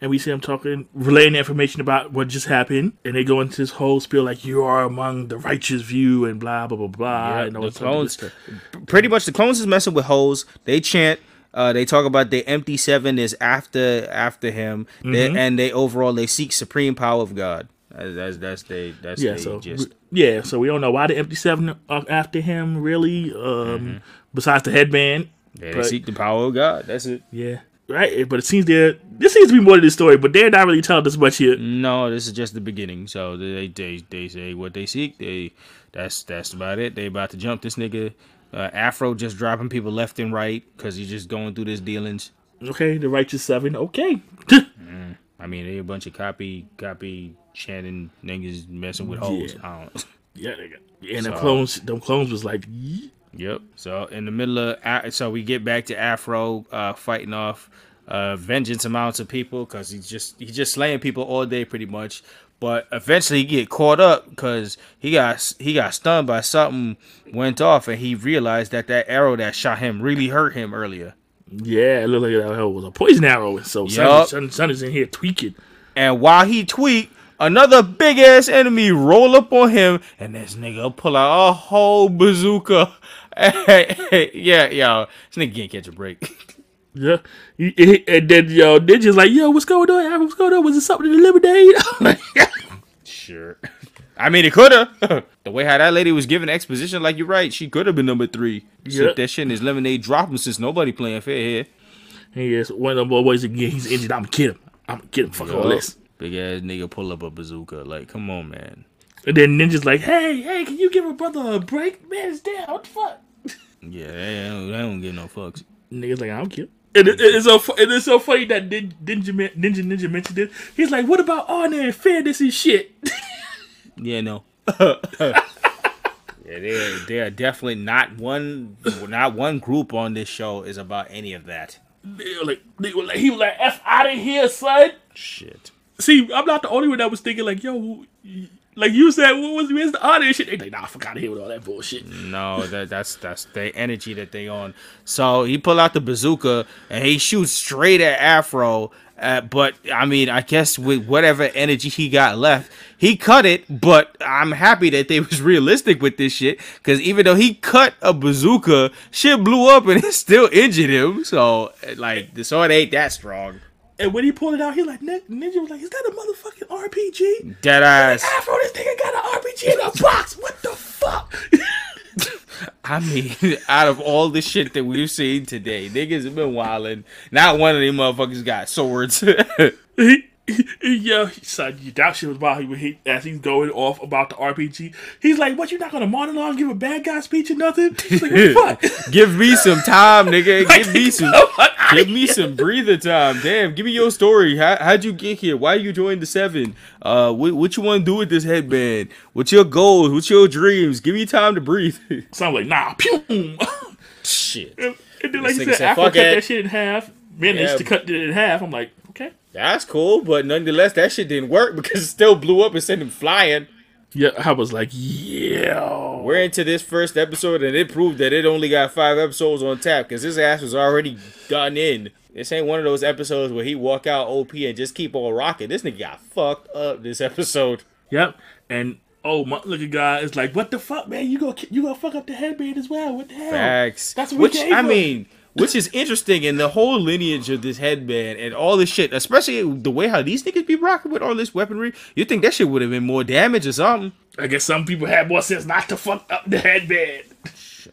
and we see them talking, relaying information about what just happened, and they go into this whole spiel like you are among the righteous view and blah blah blah blah. Yeah, and all the this other good clones, pretty much the clones is messing with hoes. They chant. Uh, they talk about the empty seven is after after him, Mm-hmm. and they overall they seek supreme power of God. That's that's, that's they that's Yeah, they so just yeah, so we don't know why the empty seven are after him really. Um, besides the headband, Yeah, they But- seek the power of God. That's it. yeah, right. But it seems there this seems to be more to the story, but they're not really telling us much here. No, this is just the beginning. So they they they say what they seek. They that's that's about it. They about to jump this nigga. Uh, Afro just dropping people left and right because he's just going through this dealings. Okay, the righteous seven. Okay, I mean, they a bunch of copy copy chanting niggas messing with hoes. Yeah. I don't. yeah, they got, and the clones, them clones was like. Yep. So in the middle of so we get back to Afro uh, fighting off uh, vengeance amounts of people because he's just he's just slaying people all day pretty much. But eventually he get caught up because he got he got stunned by something went off and he realized that that arrow that shot him really hurt him earlier. Yeah, it looked like that hell was a poison arrow. So Yup. Son, son, son is in here tweaking. And while he tweaked, another big ass enemy roll up on him, and this nigga pull out a whole bazooka. yeah, yo, this nigga can't catch a break. Yeah. And then, yo, Ninja's like, yo, what's going on? What's going on? Was it something to like, Sure. I mean, it could have. the way how that lady was giving exposition, like you're right, she could have been number three. Yeah. Yep. that shit in his lemonade dropping since nobody playing fair here. He is one of them boys again. He's injured. I'm to get him. I'm to get him. Fuck all this. Big ass nigga pull up a bazooka. Like, come on, man. And then Ninja's like, hey, hey, can you give a brother a break? Man, it's down. What the fuck? Yeah, they don't, they don't get no fucks. Nigga's like, I don't care. And it, it's so fu- it's so funny that Nin- Ninja Ninja Ninja mentioned this. He's like, "What about honor and fairness and shit?" Yeah, no. yeah, they they are definitely not one not one group on this show is about any of that. they were like, they were like, he was like, "F out of here, son." Shit. See, I'm not the only one that was thinking like, "Yo," like you said, "What was where's the and shit?" They like, "Nah, fuck out of here with all that bullshit." No, that that's that's the energy that they on. So he pull out the bazooka and he shoots straight at Afro. Uh, but I mean, I guess with whatever energy he got left, he cut it. But I'm happy that they was realistic with this shit because even though he cut a bazooka, shit blew up and it still injured him. So like the sword ain't that strong. And when he pulled it out, he like Ninja was like, "Is that a motherfucking RPG?" Dead ass. Afro, this nigga got an RPG in a box. What the fuck? I mean, out of all the shit that we've seen today, niggas have been wilding. Not one of them motherfuckers got swords. he, he, yeah, son, you doubt shit was about him he, as he's going off about the RPG. He's like, "What? You not gonna monologue, give a bad guy speech or nothing?" He's like, "What the fuck?" give me some time, nigga. Give me some. Come on, outta Give me some breather time. Damn, give me your story. How, how'd you get here? Why you joined the seven? Uh, what, what you want to do with this headband? What's your goals? What's your dreams? Give me time to breathe. So I'm like, "Nah, pew." Shit. And Shit. then, like This he said, said, Afro "Fuck cut it." that shit in half. Managed Yeah. to cut it in half. I'm like, okay. That's cool, but nonetheless, that shit didn't work because it still blew up and sent him flying. Yeah, I was like, yeah. We're into this first episode, and it proved that it only got five episodes on tap because his ass was already done in. This ain't one of those episodes where he walk out OP and just keep on rocking. This nigga got fucked up this episode. Yep. And oh, my looking guy is like, what the fuck, man? You gonna you gonna fuck up the headband as well? What the hell? Facts. That's what we which I for. mean, which is interesting in the whole lineage of this headband and all this shit, especially the way how these niggas be rocking with all this weaponry. You think that shit would have been more damage or something? I guess some people had more sense not to fuck up the headband.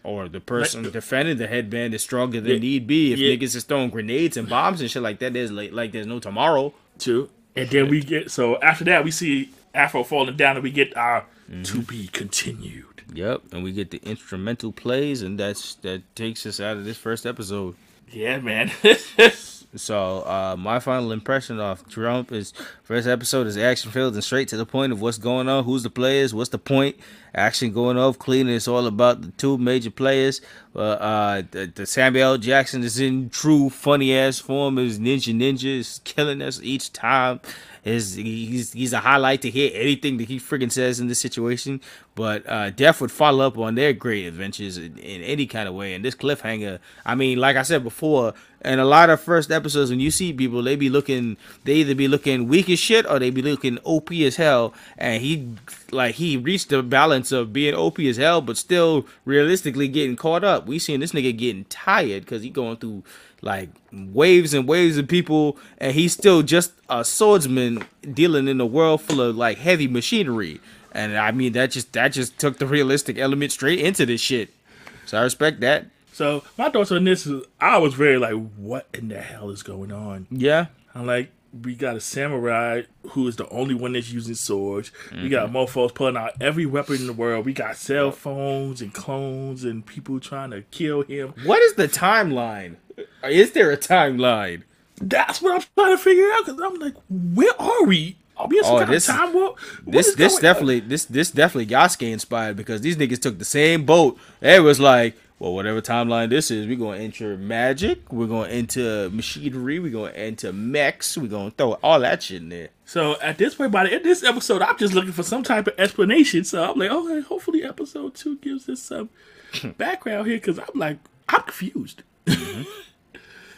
Or the person defending the headband is stronger than Yeah. need be. If Yeah. niggas is throwing grenades and bombs and shit like that, there's like, like there's no tomorrow. True. And then we get so after that we see Afro falling down and we get our Mm-hmm. to be continued. Yep, and we get the instrumental plays, and that's that takes us out of this first episode. Yeah, man. So, uh, my final impression of Trump is first episode is action filled and straight to the point of what's going on, who's the players, what's the point, action going off, clean. It's all about the two major players. Uh, uh, the, the Samuel Jackson is in true funny ass form. His Ninja Ninja is killing us each time. His he's he's a highlight to hear anything that he friggin' says in this situation. But uh, Def would follow up on their great adventures in, in any kind of way. And this cliffhanger, I mean, like I said before, in a lot of first episodes, when you see people, they be looking, they either be looking weak as shit or they be looking OP as hell. And he, like, he reached the balance of being OP as hell, but still realistically getting caught up. We seen this nigga getting tired because he going through like waves and waves of people, and he's still just a swordsman dealing in a world full of like heavy machinery. And I mean that just that just took the realistic element straight into this shit. So I respect that. so my thoughts on this is I was very like, what in the hell is going on? Yeah. I'm like, we got a samurai who is the only one that's using swords. We Mm-hmm. got mofos pulling out every weapon in the world. We got cell phones and clones and people trying to kill him. What is the timeline? Is there a timeline? That's what I'm trying to figure out because I'm like, where are we? Are we in some Oh, kind this- of time warp? What This this definitely this this definitely Yasuke inspired because these niggas took the same boat. It was like, well, whatever timeline this is, we're gonna enter magic, we're gonna enter machinery, we're gonna enter mechs, we're gonna throw all that shit in there. So at this point, by the end of this episode, I'm just looking for some type of explanation. So I'm like, okay, hopefully episode two gives us some background here because I'm like, I'm confused. Mm-hmm.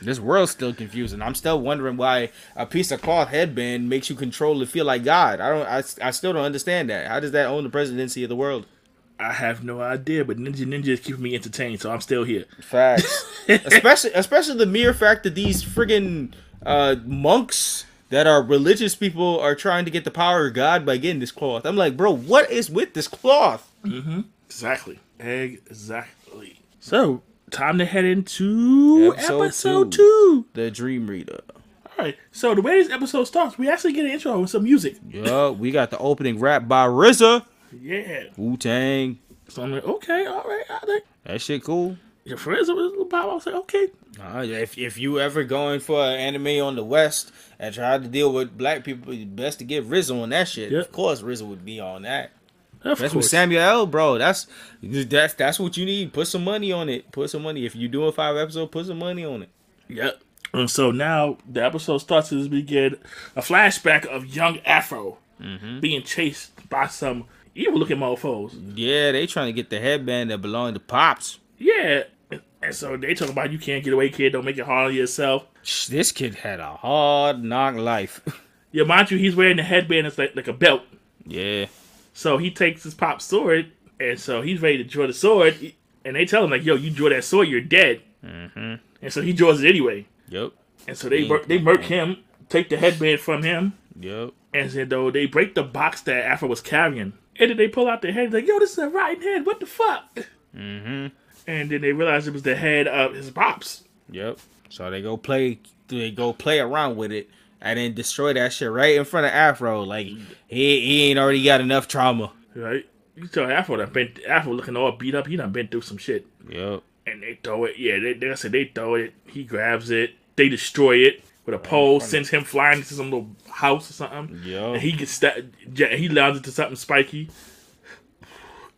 This world's still confusing. I'm still wondering why a piece of cloth headband makes you control and feel like God. I don't. I, I still don't understand that. How does that own the presidency of the world? I have no idea, but Ninja Ninja is keeping me entertained, so I'm still here. Facts. especially, especially the mere fact that these friggin' uh, monks that are religious people are trying to get the power of God by getting this cloth. I'm like, bro, what is with this cloth? Exactly. Exactly. So time to head into Episode episode, two. two. The Dream Reader. All right. So the way this episode starts, we actually get an intro with some music. Yeah, we got the opening rap by RZA. Yeah. Wu Tang. So I'm like, okay, all right, I think. That shit cool. Your friends was about. I was like, okay. Uh, if if you ever going for an anime on the West and try to deal with black people, it's best to get RZA on that shit. Yep. Of course, RZA would be on that. Of That's with course. Samuel L. Bro. That's that's that's what you need. Put some money on it. Put some money. If you're doing five episodes, put some money on it. Yep. And so now the episode starts as we get a flashback of young Afro being chased by some evil looking mofos. Yeah, they trying to get the headband that belonged to Pops. Yeah. And so they talk about you can't get away, kid. Don't make it hard on yourself. This kid had a hard knock life. Yeah, mind you, he's wearing the headband. It's like, like a belt. yeah. So he takes his pop's sword, and so he's ready to draw the sword. And they tell him like, "Yo, you draw that sword, you're dead." Mm-hmm. And so he draws it anyway. Yep. And so they mur- they murk him, take the headband from him, Yep. and then though they break the box that Afro was carrying, and then they pull out the head like, "Yo, this is a rotten head. What the fuck?" Mm-hmm. And then they realize it was the head of his pops. Yep. So they go play. They go play around with it, and then destroy that shit right in front of Afro. Like he he ain't already got enough trauma. Right? You tell Afro that been Afro looking all beat up. He done been through some shit. Yep. and they throw it. Yeah, they, they I said they throw it. He grabs it. They destroy it with a pole. Sends him flying into some little house or something. Yo. And he gets that. Yeah, he lands into something spiky.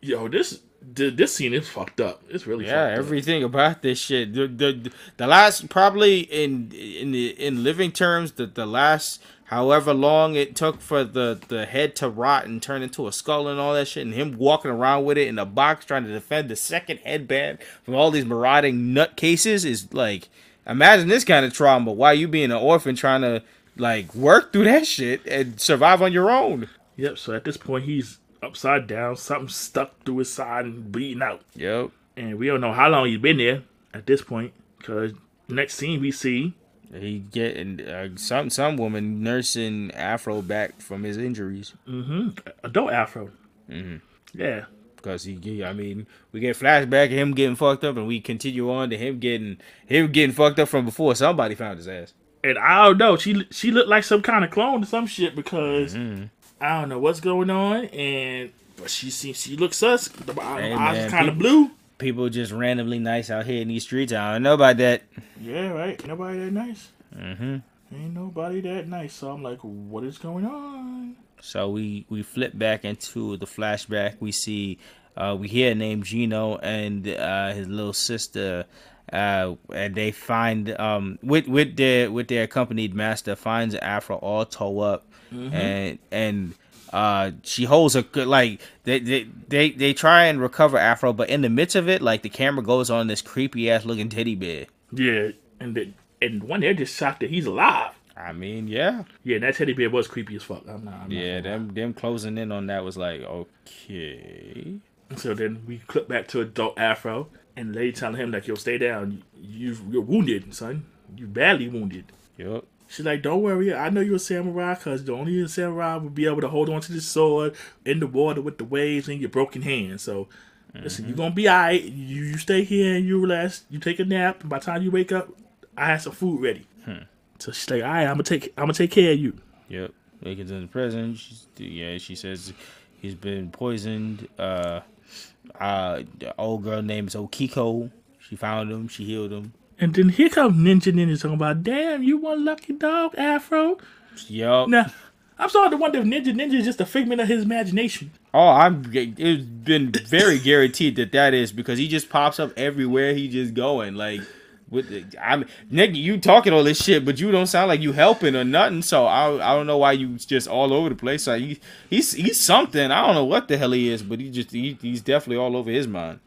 Yo, this th- this scene is fucked up. It's really Yeah, everything about this shit. The, the the last probably in in the in living terms, the the last however long it took for the the head to rot and turn into a skull and all that shit, and him walking around with it in a box trying to defend the second headband from all these marauding nutcases is like imagine this kind of trauma. Why you being an orphan trying to like work through that shit and survive on your own? Yep. So at this point, he's upside down. Something stuck through his side and bleeding out. Yep. And we don't know how long he's been there at this point. Cause next scene we see He getting uh, some some woman nursing Afro back from his injuries Mhm. adult Afro. Mm-hmm. Yeah. Because he, I mean, we get flashback of him getting fucked up, and we continue on to him getting him getting fucked up from before somebody found his ass. And I don't know. She she looked like some kind of clone or some shit because I don't know what's going on. And but she seems she looks sus. The Hey, eyes kind of blue. People just randomly nice out here in these streets. I don't know about that. Yeah, right. Nobody that nice. Mm-hmm. Ain't nobody that nice. So I'm like, what is going on? So we we flip back into the flashback. We see uh, we hear a name Jinno and uh, his little sister, uh, and they find um, with with their with their accompanied master finds Afro all toe up, and and uh, she holds a good like they, they they they try and recover Afro, but in the midst of it, like the camera goes on this creepy ass looking teddy bear. Yeah, and the, and one they're just shocked that he's alive. I mean, yeah, Yeah, that teddy bear was creepy as fuck. I'm not. I'm yeah. lie. Them them closing in on that was like okay. So then we clip back to adult Afro, and the lady telling him like, "Yo, stay down. You you're wounded, son. You badly wounded." Yup. She's like, "Don't worry. I know you're a samurai, cause the only samurai would be able to hold on to this sword in the water with the waves and your broken hand. So, listen, you're mm-hmm. gonna be alright. You you stay here and you relax. You take a nap. And by the time you wake up, I have some food ready." Hmm. So she's like, "Alright, I'm gonna take I'm gonna take care of you." Yep. Lincoln's in the prison. She's, yeah, she says he's been poisoned. Uh, uh, the old girl named is Okiku. She found him. She healed him. And then here comes Ninja Ninja talking about, "Damn, you one lucky dog, Afro." Yup. Now, I'm starting to wonder if Ninja Ninja is just a figment of his imagination. Oh, I'm. It's been very guaranteed that that is because he just pops up everywhere. He just going like. With I'm Nick, you talking all this shit, but you don't sound like you helping or nothing. So I I don't know why you just all over the place. Like he, he's he's something. I don't know what the hell he is, but he just he, he's definitely all over his mind.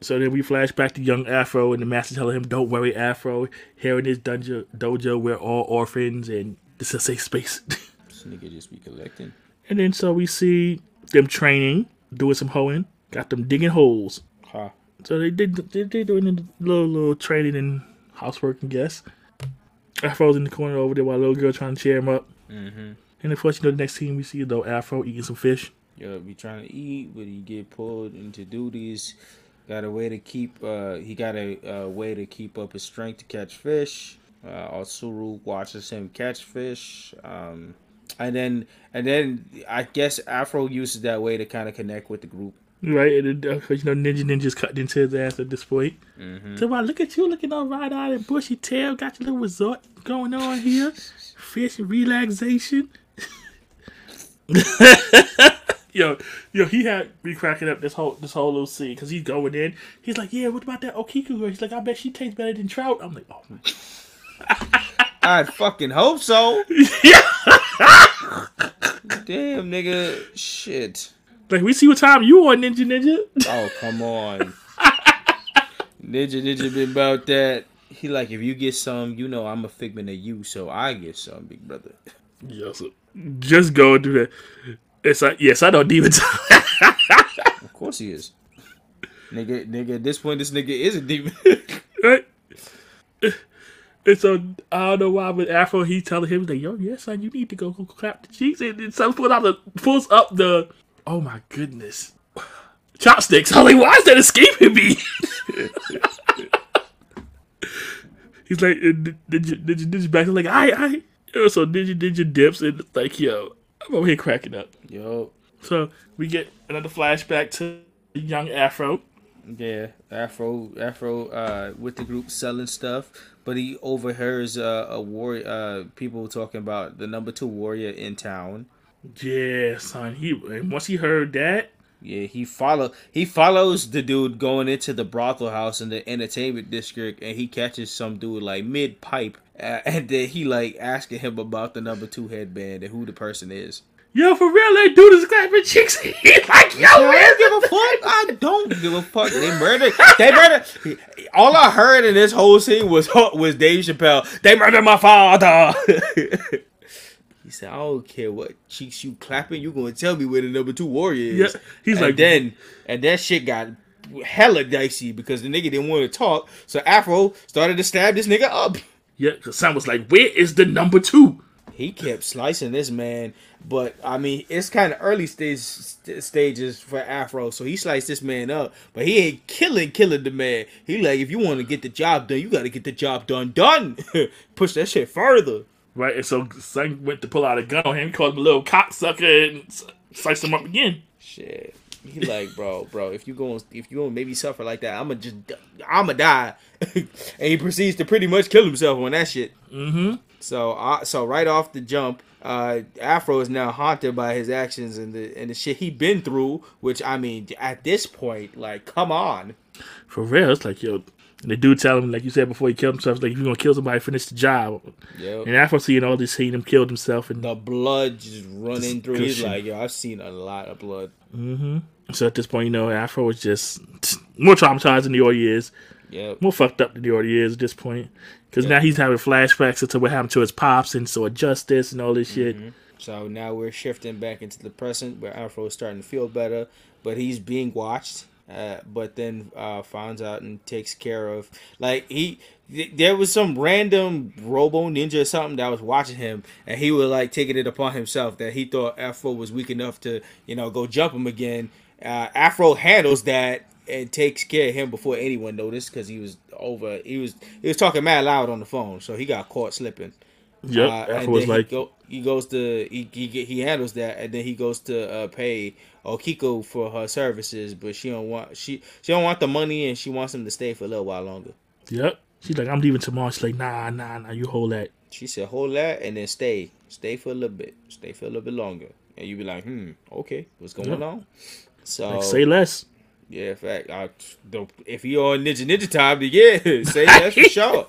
So then we flash back to young Afro, and the master telling him, "Don't worry, Afro. Here in this dungeon dojo, we're all orphans, and this is a safe space." This nigga just be collecting. and then so we see them training, doing some hoeing, got them digging holes. So they did they they doing a little little training and housework, I guess. Afro's in the corner over there while a little girl trying to cheer him up. Mm-hmm. And of course, you know, the next scene we see though Afro eating some fish. Yeah, be trying to eat, but he get pulled into duties. Got a way to keep. Uh, he got a, uh way to keep up his strength to catch fish. Uh, Otsuru watches him catch fish. Um, and then and then I guess Afro uses that way to kind of connect with the group. Right, and then, uh, you know, Ninja Ninja's cut into his ass at this point. Mm-hmm. So, wow, look at you looking all right eyed and bushy tail. Got your little resort going on here. Fish relaxation. yo, yo, he had me cracking up this whole this whole little scene because he's going in. He's like, "Yeah, what about that Okiku girl?" He's like, "I bet she tastes better than trout." I'm like, "Oh my." I fucking hope so. Damn, nigga, shit. Like we see what time you on, Ninja Ninja. Oh come on, Ninja Ninja been about that. He like if you get some, you know I'm a figment of you, so I get some, big brother. Yes, just go and do that. It's like yes, I know demon time. of course he is. Nigga, nigga. At this point, this nigga is a demon. right. And so I don't know why, but Afro he telling him like, "Yo, yes, son, you need to go, go clap the cheeks." And then some pulls out the pulls up the. Oh my goodness, chopsticks! I'm why is that escaping me? He's like, did you did you did you back? I'm like, I I. So did you did you dips and like yo, I'm over here cracking up. Yo. So we get another flashback to young Afro. Yeah, Afro, Afro, uh, with the group selling stuff, but he overhears uh, a warrior, uh, people talking about the number two warrior in town. Yeah, son. He once he heard that, yeah, he follow he follows the dude going into the brothel house in the entertainment district, and he catches some dude like mid pipe, uh, and then he like asking him about the number two headband and who the person is. Yo, for real, that dude is clapping chicks. He's like, yo, I don't give a fuck. I don't give a fuck. They murdered. They murdered. All I heard in this whole scene was was Dave Chappelle. They murdered my father. he said, I don't care what cheeks you clapping. You gonna tell me where the number two warrior is? Yeah. He's and like, then and that shit got hella dicey because the nigga didn't want to talk. So Afro started to stab this nigga up. Yeah, because Sam was like, where is the number two? He kept slicing this man but I mean, it's kind of early stage st- stages for Afro, so he sliced this man up. But he ain't killing, killing the man. He like, if you want to get the job done, you got to get the job done, done. Push that shit further. Right, and so Son went to pull out a gun on him, called him a little cocksucker, and sliced him up again. Shit. He like, bro, bro, if you going if you gonna maybe suffer like that, I'ma just I'ma die. and he proceeds to pretty much kill himself on that shit. Mm-hmm. So, uh, so right off the jump, uh, Afro is now haunted by his actions and the and the shit he been through. Which I mean, at this point, like, come on. For real, it's like yo. The dude tell him, like you said before he killed himself, like if you're gonna kill somebody, finish the job. Yep. And Afro seeing all this, seeing him killed himself, and the blood just running just through. He's like, yo, I've seen a lot of blood. Mm-hmm. So at this point, you know, Afro is just more traumatized than the already is. Yeah. More fucked up than the already is at this point. Because now he's having flashbacks into what happened to his pops and so justice and all this shit. Mm-hmm. So now we're shifting back into the present where Afro is starting to feel better, but he's being watched. Uh, but then uh, finds out and takes care of like he th- there was some random robo ninja or something that was watching him and he was like taking it upon himself that he thought afro was weak enough to you know go jump him again uh, afro handles that and takes care of him before anyone noticed because he was over. He was he was talking mad loud on the phone, so he got caught slipping. Yep, uh, and was like he, go, he, goes to he, he he handles that, and then he goes to uh, pay Okiku for her services, but she don't want she she don't want the money, and she wants him to stay for a little while longer. Yep, she's like, I'm leaving tomorrow. She's like, Nah, nah, nah, you hold that. She said, hold that, and then stay, stay for a little bit, stay for a little bit longer, and you be like, hmm, okay, what's going yep. on? So like, say less. Yeah, in fact, I, if you're on Ninja Ninja time, then yeah, say that for sure.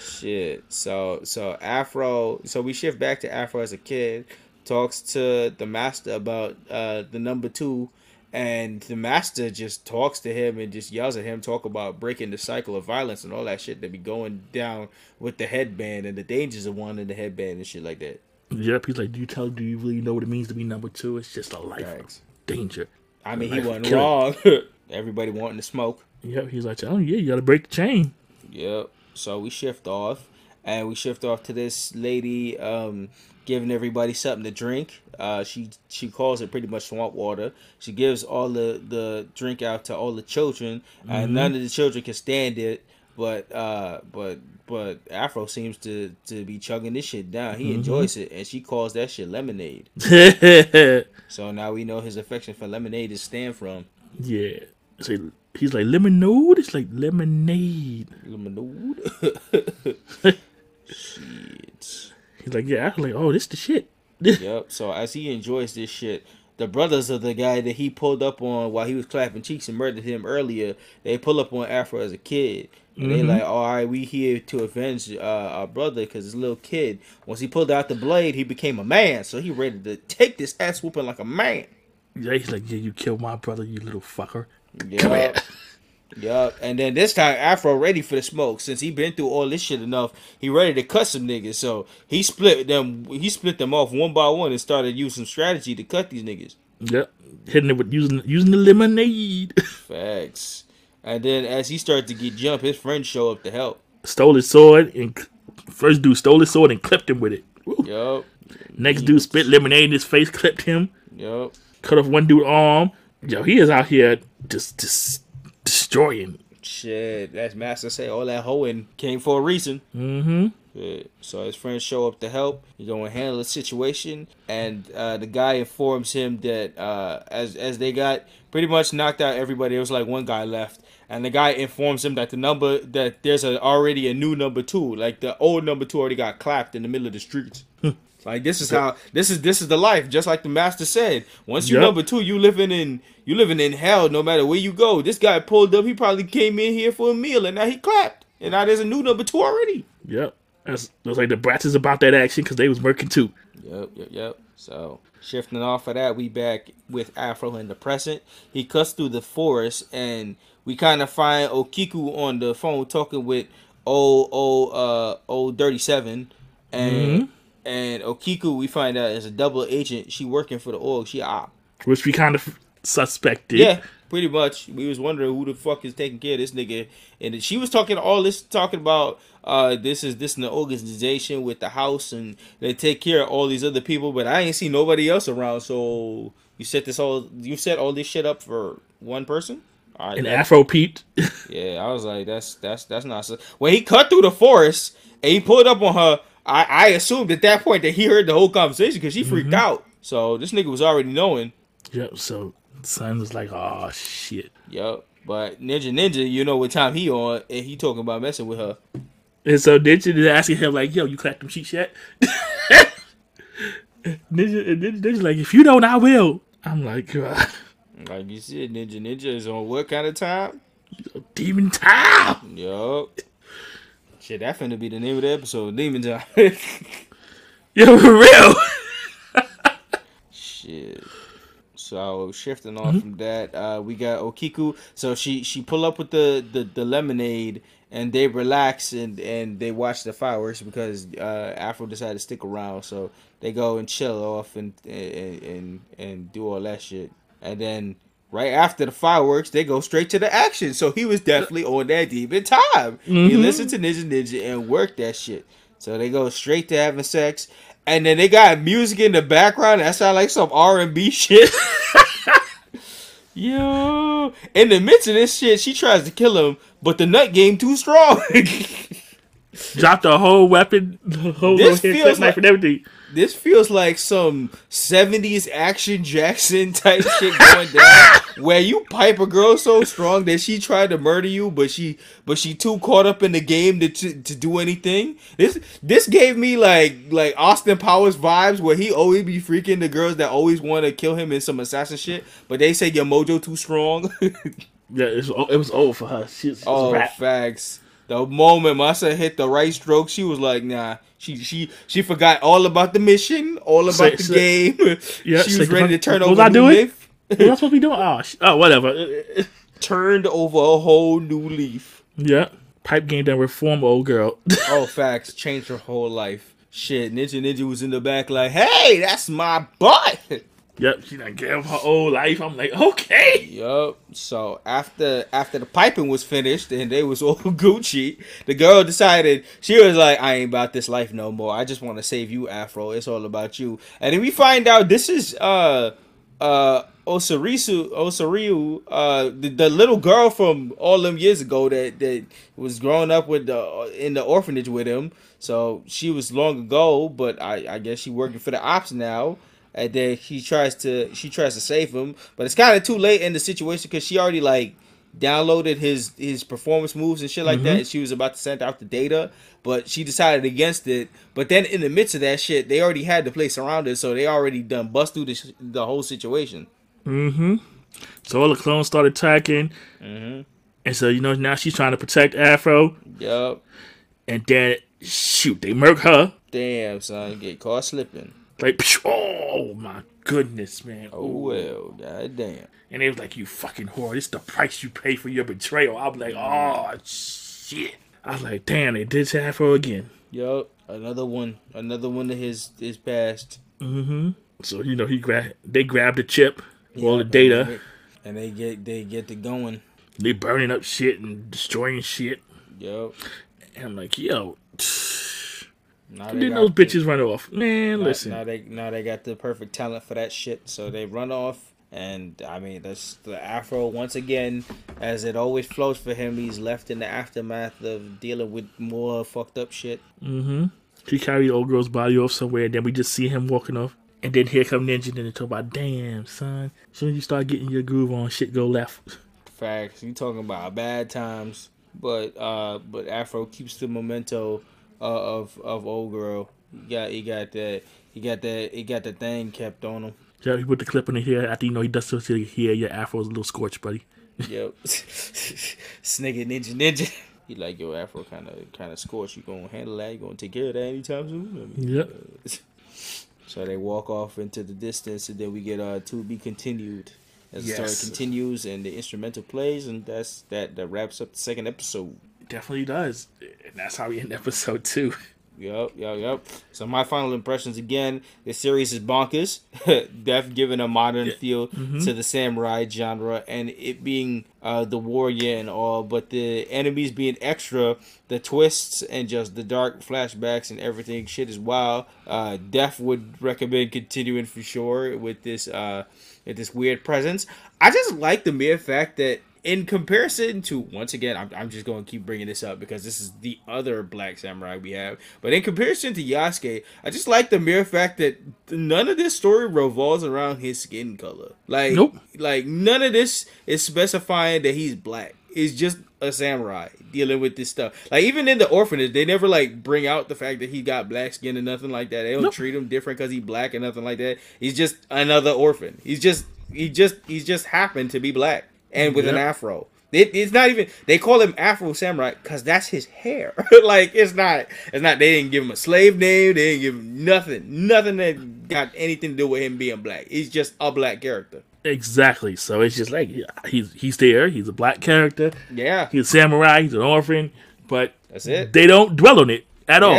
Shit. So so Afro. So we shift back to Afro as a kid. Talks to the master about uh, the number two, and the master just talks to him and just yells at him, talk about breaking the cycle of violence and all that shit that be going down with the headband and the dangers of one wanting the headband and shit like that. Yep, he's like, do you tell? Do you really know what it means to be number two? It's just a life Thanks. of danger. I mean, he wasn't wrong. Everybody wanting to smoke. Yep, he's like, oh yeah, you gotta break the chain. Yep. So we shift off, and we shift off to this lady um, giving everybody something to drink. Uh, she she calls it pretty much swamp water. She gives all the the drink out to all the children, mm-hmm. and none of the children can stand it. but uh, but but Afro seems to to be chugging this shit down. He enjoys it, and she calls that shit lemonade. So now we know his affection for lemonade is stemmed from yeah. So he's like lemonade. It's like lemonade. lemonade. shit. He's like, yeah. I'm like, oh, this the shit. Yep. So as he enjoys this shit, the brothers of the guy that he pulled up on while he was clapping cheeks and murdered him earlier, they pull up on Afro as a kid. And they Mhm. like, all right, we here to avenge uh, our brother because this little kid, once he pulled out the blade, he became a man. So he ready to take this ass whooping like a man. Yeah, he's like, yeah, you killed my brother, you little fucker. Yep. Come here. Yup. And then this time Afro ready for the smoke. Since he been through all this shit enough, he ready to cut some niggas. So he split them he split them off one by one and started using strategy to cut these niggas. Yep. Hitting it with using using the lemonade. Facts. And then as he started to get jumped, his friends show up to help. stole his sword and first dude stole his sword and clipped him with it. Woo. Yup. Next dude spit lemonade in his face, clipped him, Yup. cut off one dude arm. Yo, he is out here just just Shit. That's Master say all that hoeing came for a reason. Mm-hmm. Yeah. So his friends show up to help. He go and handle the situation, and uh, the guy informs him that uh, as as they got pretty much knocked out everybody, it was like one guy left, and the guy informs him that the number that there's a, already a new number two, like the old number two already got clapped in the middle of the streets. Like this is how this is this is the life, just like the master said. Once you Yep. number two, you living in you living in hell no matter where you go. This guy pulled up, he probably came in here for a meal and now he clapped. And now there's a new number two already. Yep. That's looks like the brats is about that action because they was working too. Yep, yep, yep. So shifting off of that, we back with Afro and the present. He cuts through the forest, and we kind of find Okiku on the phone talking with old old uh old Dirty Seven, and and Okiku we find out is a double agent. She working for the org. She op. Which we kind of suspected. Yeah, pretty much. We was wondering who the fuck is taking care of this nigga, and she was talking all this talking about uh this is this is the organization with the house and they take care of all these other people, but I ain't see nobody else around. So you set this all you set all this shit up for one person. All right, And that- Afro Pete. yeah, I was like, that's that's that's not. So- when he cut through the forest and he pulled up on her, I I assumed at that point that he heard the whole conversation because she mm-hmm. freaked out. So this nigga was already knowing. yep. So son was like, oh shit. Yup. But Ninja Ninja, you know what time he on, and he talking about messing with her. And so Ninja is asking him like, "Yo, you clapped them sheets yet?" Ninja, and Ninja, Ninja's like, "If you don't, I will." I'm like, "God, Like you said, Ninja Ninja is on what kind of time? Demon Time." Yup. Shit, that finna be the name of the episode, Demon Time. Yo, for real. Shit. So shifting off from that, uh, we got Okiku. So she she pull up with the, the, the lemonade and they relax and, and they watch the fireworks because uh, Afro decided to stick around. So they go and chill off and and, and and do all that shit. And then right after the fireworks, they go straight to the action. So he was definitely on that demon time. He Mhm. listened to Ninja Ninja and worked that shit. So they go straight to having sex. And then they got music in the background that sound like some R and B shit. Yo, in the midst of this shit, she tries to kill him, but the nut game too strong. Dropped the whole weapon, the whole This little feels headset knife like- and everything. this feels like some '70s action Jackson type shit going down, where you pipe a girl so strong that she tried to murder you, but she but she too caught up in the game to to, to do anything. This this gave me like like Austin Powers vibes, where he always be freaking the girls that always want to kill him in some assassin shit, but they say your mojo too strong. Yeah, it was, it was old for her. She, she Oh, was a rap. facts. The moment Masa hit the right stroke, she was like, "Nah." She she she forgot all about the mission, all about Say- the say- game. Yeah, she was ready to turn over was I a new doing? leaf. What was I supposed to be doing? Oh, ah, sh- oh whatever. Turned over a whole new leaf. Yeah, pipe game done reform old girl. Oh, facts. Changed her whole life. Shit, Ninja Ninja was in the back like, "Hey, that's my butt." Yep, she done gave her whole life. I'm like, okay. Yep. So after after the piping was finished and they was all Gucci, the girl decided she was like, I ain't about this life no more. I just want to save you, Afro. It's all about you. And then we find out this is uh uh Osarisu Osariu, uh, the, the little girl from all them years ago that that was growing up with the in the orphanage with him. So she was long ago, but I I guess she working for the ops now. And then he tries to she tries to save him, but it's kind of too late in the situation because she already like downloaded his his performance moves and shit like that. And she was about to send out the data, but she decided against it. But then in the midst of that shit, they already had the place surrounded, so they already done bust through the, sh- the whole situation. Mm-hmm. So all the clones started attacking, Mm-hmm. and so you know now she's trying to protect Afro, Yup. and then shoot, they murk her. Damn, son, get caught slipping. Like, oh my goodness, man. Oh well, god damn. And they was like, you fucking whore, this is the price you pay for your betrayal. I was like, oh shit. I was like, damn, they did to Afro again. Yup. Another one. Another one of his his past. Mm-hmm. So you know he grabbed, they grabbed the chip, all the data, And they get they get to going. they burning up shit and destroying shit. Yup. And I'm like, yo, Now didn't those bitches run off? Man, Now, listen. now they now they got the perfect talent for that shit, so they run off. And I mean, that's the Afro once again, as it always flows for him. He's left in the aftermath of dealing with more fucked up shit. Mm-hmm. He carried old girl's body off somewhere, and then we just see him walking off. And then here come Ninja, and they talk about, damn, son. Soon as you start getting your groove on, shit go left. Facts. You talking about bad times, but uh, but Afro keeps the memento uh, of of old girl. He got he got that he got that he got the thing kept on him. Yeah, he put the clip in the here after you know he does so to here. Your afro's a little scorched, buddy. Yep. Snigger ninja ninja. He like yo Afro kind of kind of scorched. You gonna handle that? You gonna take care of that anytime soon? I mean, Yep. uh, so they walk off into the distance, and then we get uh to be continued. As the Yes. story continues and the instrumental plays, and that's that that wraps up the second episode. Definitely does. And that's how we end episode two. Yup, yup, yup. So my final impressions again, this series is bonkers. Def giving a modern feel to the samurai genre and it being uh, the warrior and all, but the enemies being extra, the twists and just the dark flashbacks and everything shit is wild. Uh, Def would recommend continuing for sure with this uh, with this weird presence. I just like the mere fact that in comparison to once again I'm, I'm just going to keep bringing this up because this is the other black samurai we have. But in comparison to yasuke i just like the mere fact that none of this story revolves around his skin color. Like Nope. like none of this is specifying that he's black. It's just a samurai dealing with this stuff. Like even in the orphanage they never like bring out the fact that he got black skin and nothing like that. They don't Nope. treat him different because he's black and nothing like that. He's just another orphan. He's just he just he just happened to be black and with an afro. It, it's not even they call him Afro Samurai because that's his hair. like it's not it's not they didn't give him a slave name, they didn't give him nothing, nothing that got anything to do with him being black. He's just a black character. Exactly. So it's just like he's he's there. He's a black character. Yeah, He's a samurai. He's an orphan. But that's it. they don't dwell on it at all.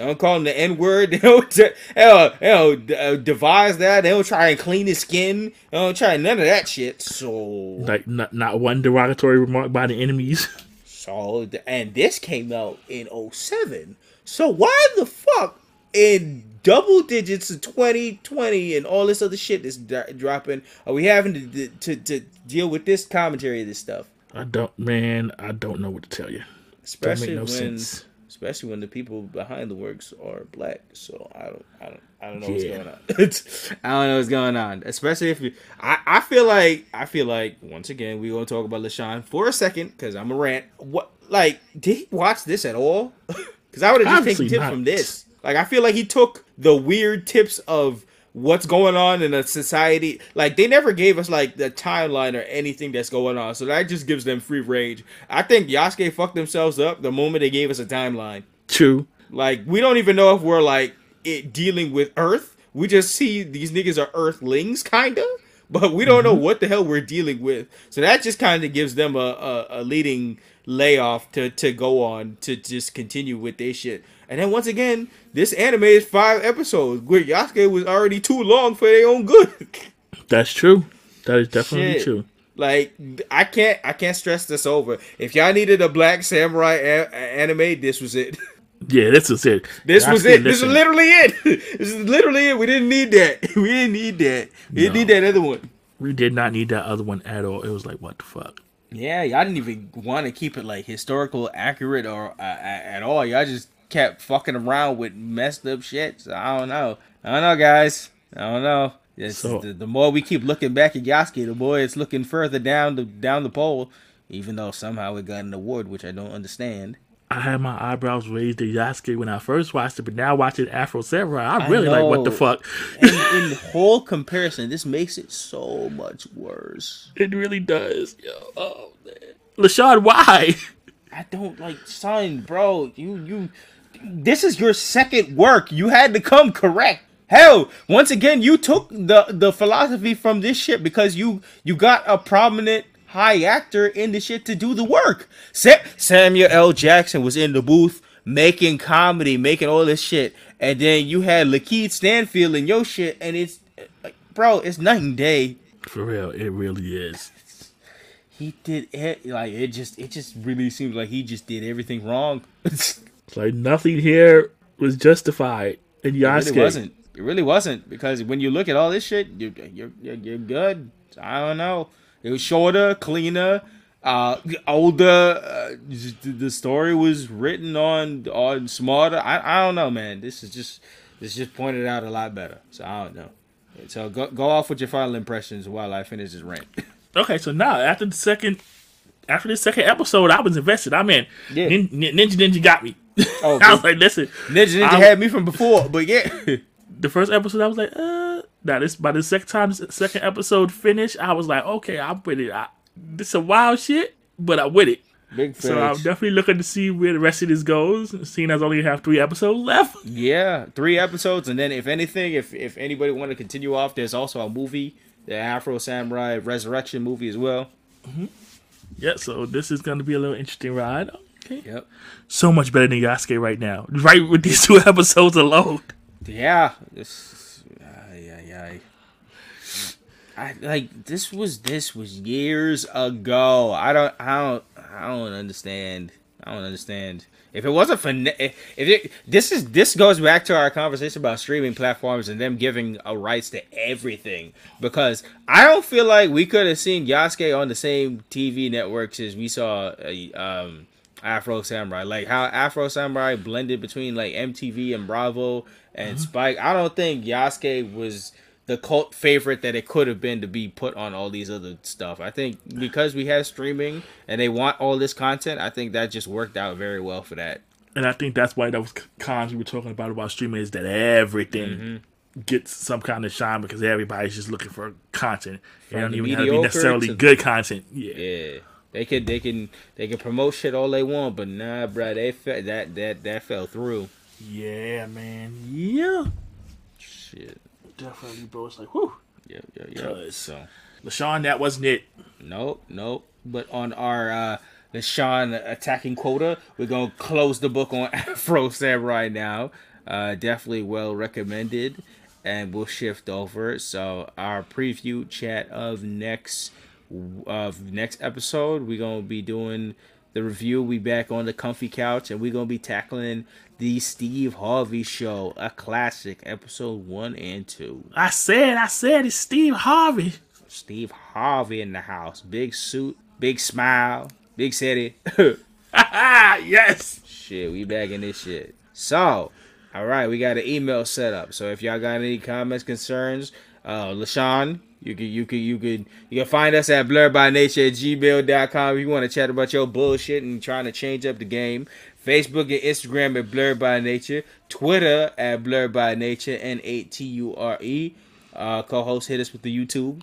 They don't call him the N word. They don't, they don't, they don't uh, devise that. They don't try and clean his skin. They don't try none of that shit. So, Like not not one derogatory remark by the enemies. so and this came out in 07. So why the fuck in double digits of 2020 and all this other shit that's dro- dropping are we having to, to to deal with this commentary of this stuff? I don't, man. I don't know what to tell you. Don't Especially make no when sense. Especially when the people behind the works are black. So I don't, I don't, I don't know Yeah. what's going on. I don't know what's going on. Especially if you, I, I feel like, I feel like once again we gonna talk about LeSean for a second because I'm a rant. What, like, did he watch this at all? Because I would have just Obviously taken tips not. from this. Like, I feel like he took the weird tips of what's going on in a society. Like, they never gave us like the timeline or anything that's going on. So that just gives them free range. I think Yasuke fucked themselves up the moment they gave us a timeline. True. Like we don't even know if we're like it dealing with Earth. We just see these niggas are Earthlings, kinda, but we don't know mm-hmm. what the hell we're dealing with. So that just kind of gives them a, a, a leading layoff to to go on to just continue with their shit. And then once again, this anime is five episodes, where Yasuke was already too long for their own good. That's true. That is definitely Shit. true. Like I can't I can't stress this over. If y'all needed a black samurai a- anime, this was it. Yeah, this was it. This was it. This is literally it. This is literally it. We didn't need that. We didn't need that. We didn't need that other one. We did not need that other one at all. It was like, what the fuck? Yeah, y'all didn't even want to keep it like historical accurate or uh, at all. Y'all just kept fucking around with messed up shit. So I don't know. I don't know, guys. I don't know. So- the, the more we keep looking back at Yasuke, the more it's looking further down the down the pole. Even though somehow it got an award, which I don't understand. I had my eyebrows raised at Yasuke when I first watched it, but now watching Afro Samurai, I I really like what the fuck. in, in whole comparison, this makes it so much worse. It really does. Yo, oh man. LeSean, why? I don't like son, bro. You you this is your second work. You had to come correct. Hell, once again, you took the the philosophy from this shit because you you got a prominent high actor in the shit to do the work. Sa- Samuel L. Jackson was in the booth making comedy, making all this shit, and then you had LaKeith Stanfield in your shit, and it's like, bro, it's night and day. For real, it really is. He did it like it just it just really seems like he just did everything wrong. It's like nothing here was justified in It Yasuke. really wasn't. It really wasn't because when you look at all this shit, you, you're you're you're good. I don't know. It was shorter, cleaner, uh, older. Uh, the- story was written on on smarter. I I don't know, man. This is just this just pointed out a lot better. So I don't know. So go go off with your final impressions while I finish this rant. Okay, so now after the second, after the second episode, I was invested. I'm in. Yeah. Nin- Nin- Ninja Ninja got me. Oh, I was like, listen, Ninja Ninja I'm- had me from before, but yeah. the first episode, I was like, uh, now this by the second time, second episode finished, I was like, okay, I'm with it. I, this some wild shit, but I'm with it. Big So I'm definitely looking to see where the rest of this goes. Seeing as I only have three episodes left. Yeah, three episodes, and then if anything, if if anybody want to continue off, there's also a movie, the Afro Samurai Resurrection movie as well. Mm-hmm. Yeah, so this is gonna be a little interesting ride. Okay. Yep. So much better than Yasuke right now. Right with these two episodes alone. Yeah. This. I like this was this was years ago. I don't I don't I don't understand. I don't understand. If it wasn't for if it this is this goes back to our conversation about streaming platforms and them giving a rights to everything because I don't feel like we could have seen Yasuke on the same TV networks as we saw uh, um Afro Samurai. Like how Afro Samurai blended between like MTV and Bravo and Spike. I don't think Yasuke was the cult favorite that it could have been to be put on all these other stuff. I think because we have streaming and they want all this content, I think that just worked out very well for that. And I think that's why those cons we were talking about about streaming is that everything Mm-hmm. gets some kind of shine because everybody's just looking for content. It From don't the even have to be necessarily to- good content. Yeah. Yeah. They could they can they can promote shit all they want, but nah, bro, they fe- that that that fell through. Yeah, man. Yeah. Shit. Definitely, bro. It's like, whew. Yeah, yeah, yeah. So LeSean, that wasn't it. Nope, nope. But on our uh the Sean attacking quota, we're gonna close the book on Afro Samurai now. Uh definitely well recommended. And we'll shift over. So our preview chat of next of next episode, we're gonna be doing the review. We back on the comfy couch and we're gonna be tackling the Steve Harvey show, a classic, episode one and two. I said, I said it's Steve Harvey. Steve Harvey in the house. Big suit, big smile, big city. Ah, yes. shit, we back in this shit. So, all right, we got an email set up. So if y'all got any comments, concerns, uh, LeSean, you can you can you can you can find us at blurredbynature at gmail.com if you want to chat about your bullshit and trying to change up the game. Facebook and Instagram at Blurred by Nature, Twitter at Blurred by Nature, N A T U R E. Uh, co-host hit us with the YouTube.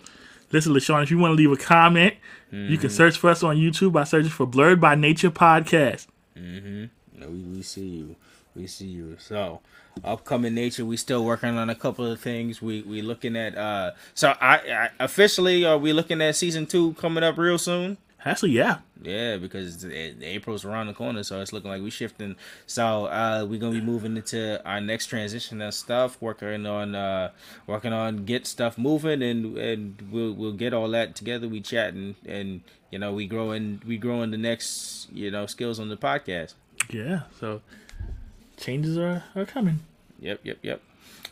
Listen, LeSean, if you want to leave a comment, you Mm-hmm. can search for us on YouTube by searching for Blurred by Nature Podcast. No, we, we see you. We see you. So, upcoming nature, we still working on a couple of things. We we looking at uh. So I, I officially are we looking at season two coming up real soon? Actually, yeah. Yeah, because April's around the corner, so it's looking like we're shifting. So uh, we're gonna be moving into our next transition and stuff, working on uh, working on get stuff moving, and and we'll we'll get all that together. We chatting, and you know we growing we growing the next you know skills on the podcast. Yeah. So changes are, are coming. Yep, yep, yep.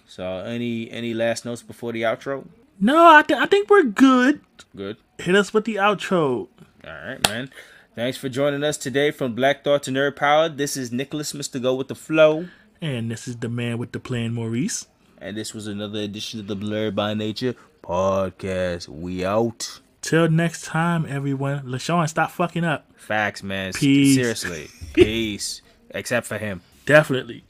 So any any last notes before the outro? No, I, th- I think we're good. Good. Hit us with the outro. All right, man. Thanks for joining us today from Black Thought to Nerd Power. This is Nicholas, Mr. Go with the Flow. And this is the man with the plan, Maurice. And this was another edition of the Blurred by Nature podcast. We out. Till next time, everyone. LeSean, stop fucking up. Facts, man. Peace. Seriously. Peace. Except for him. Definitely.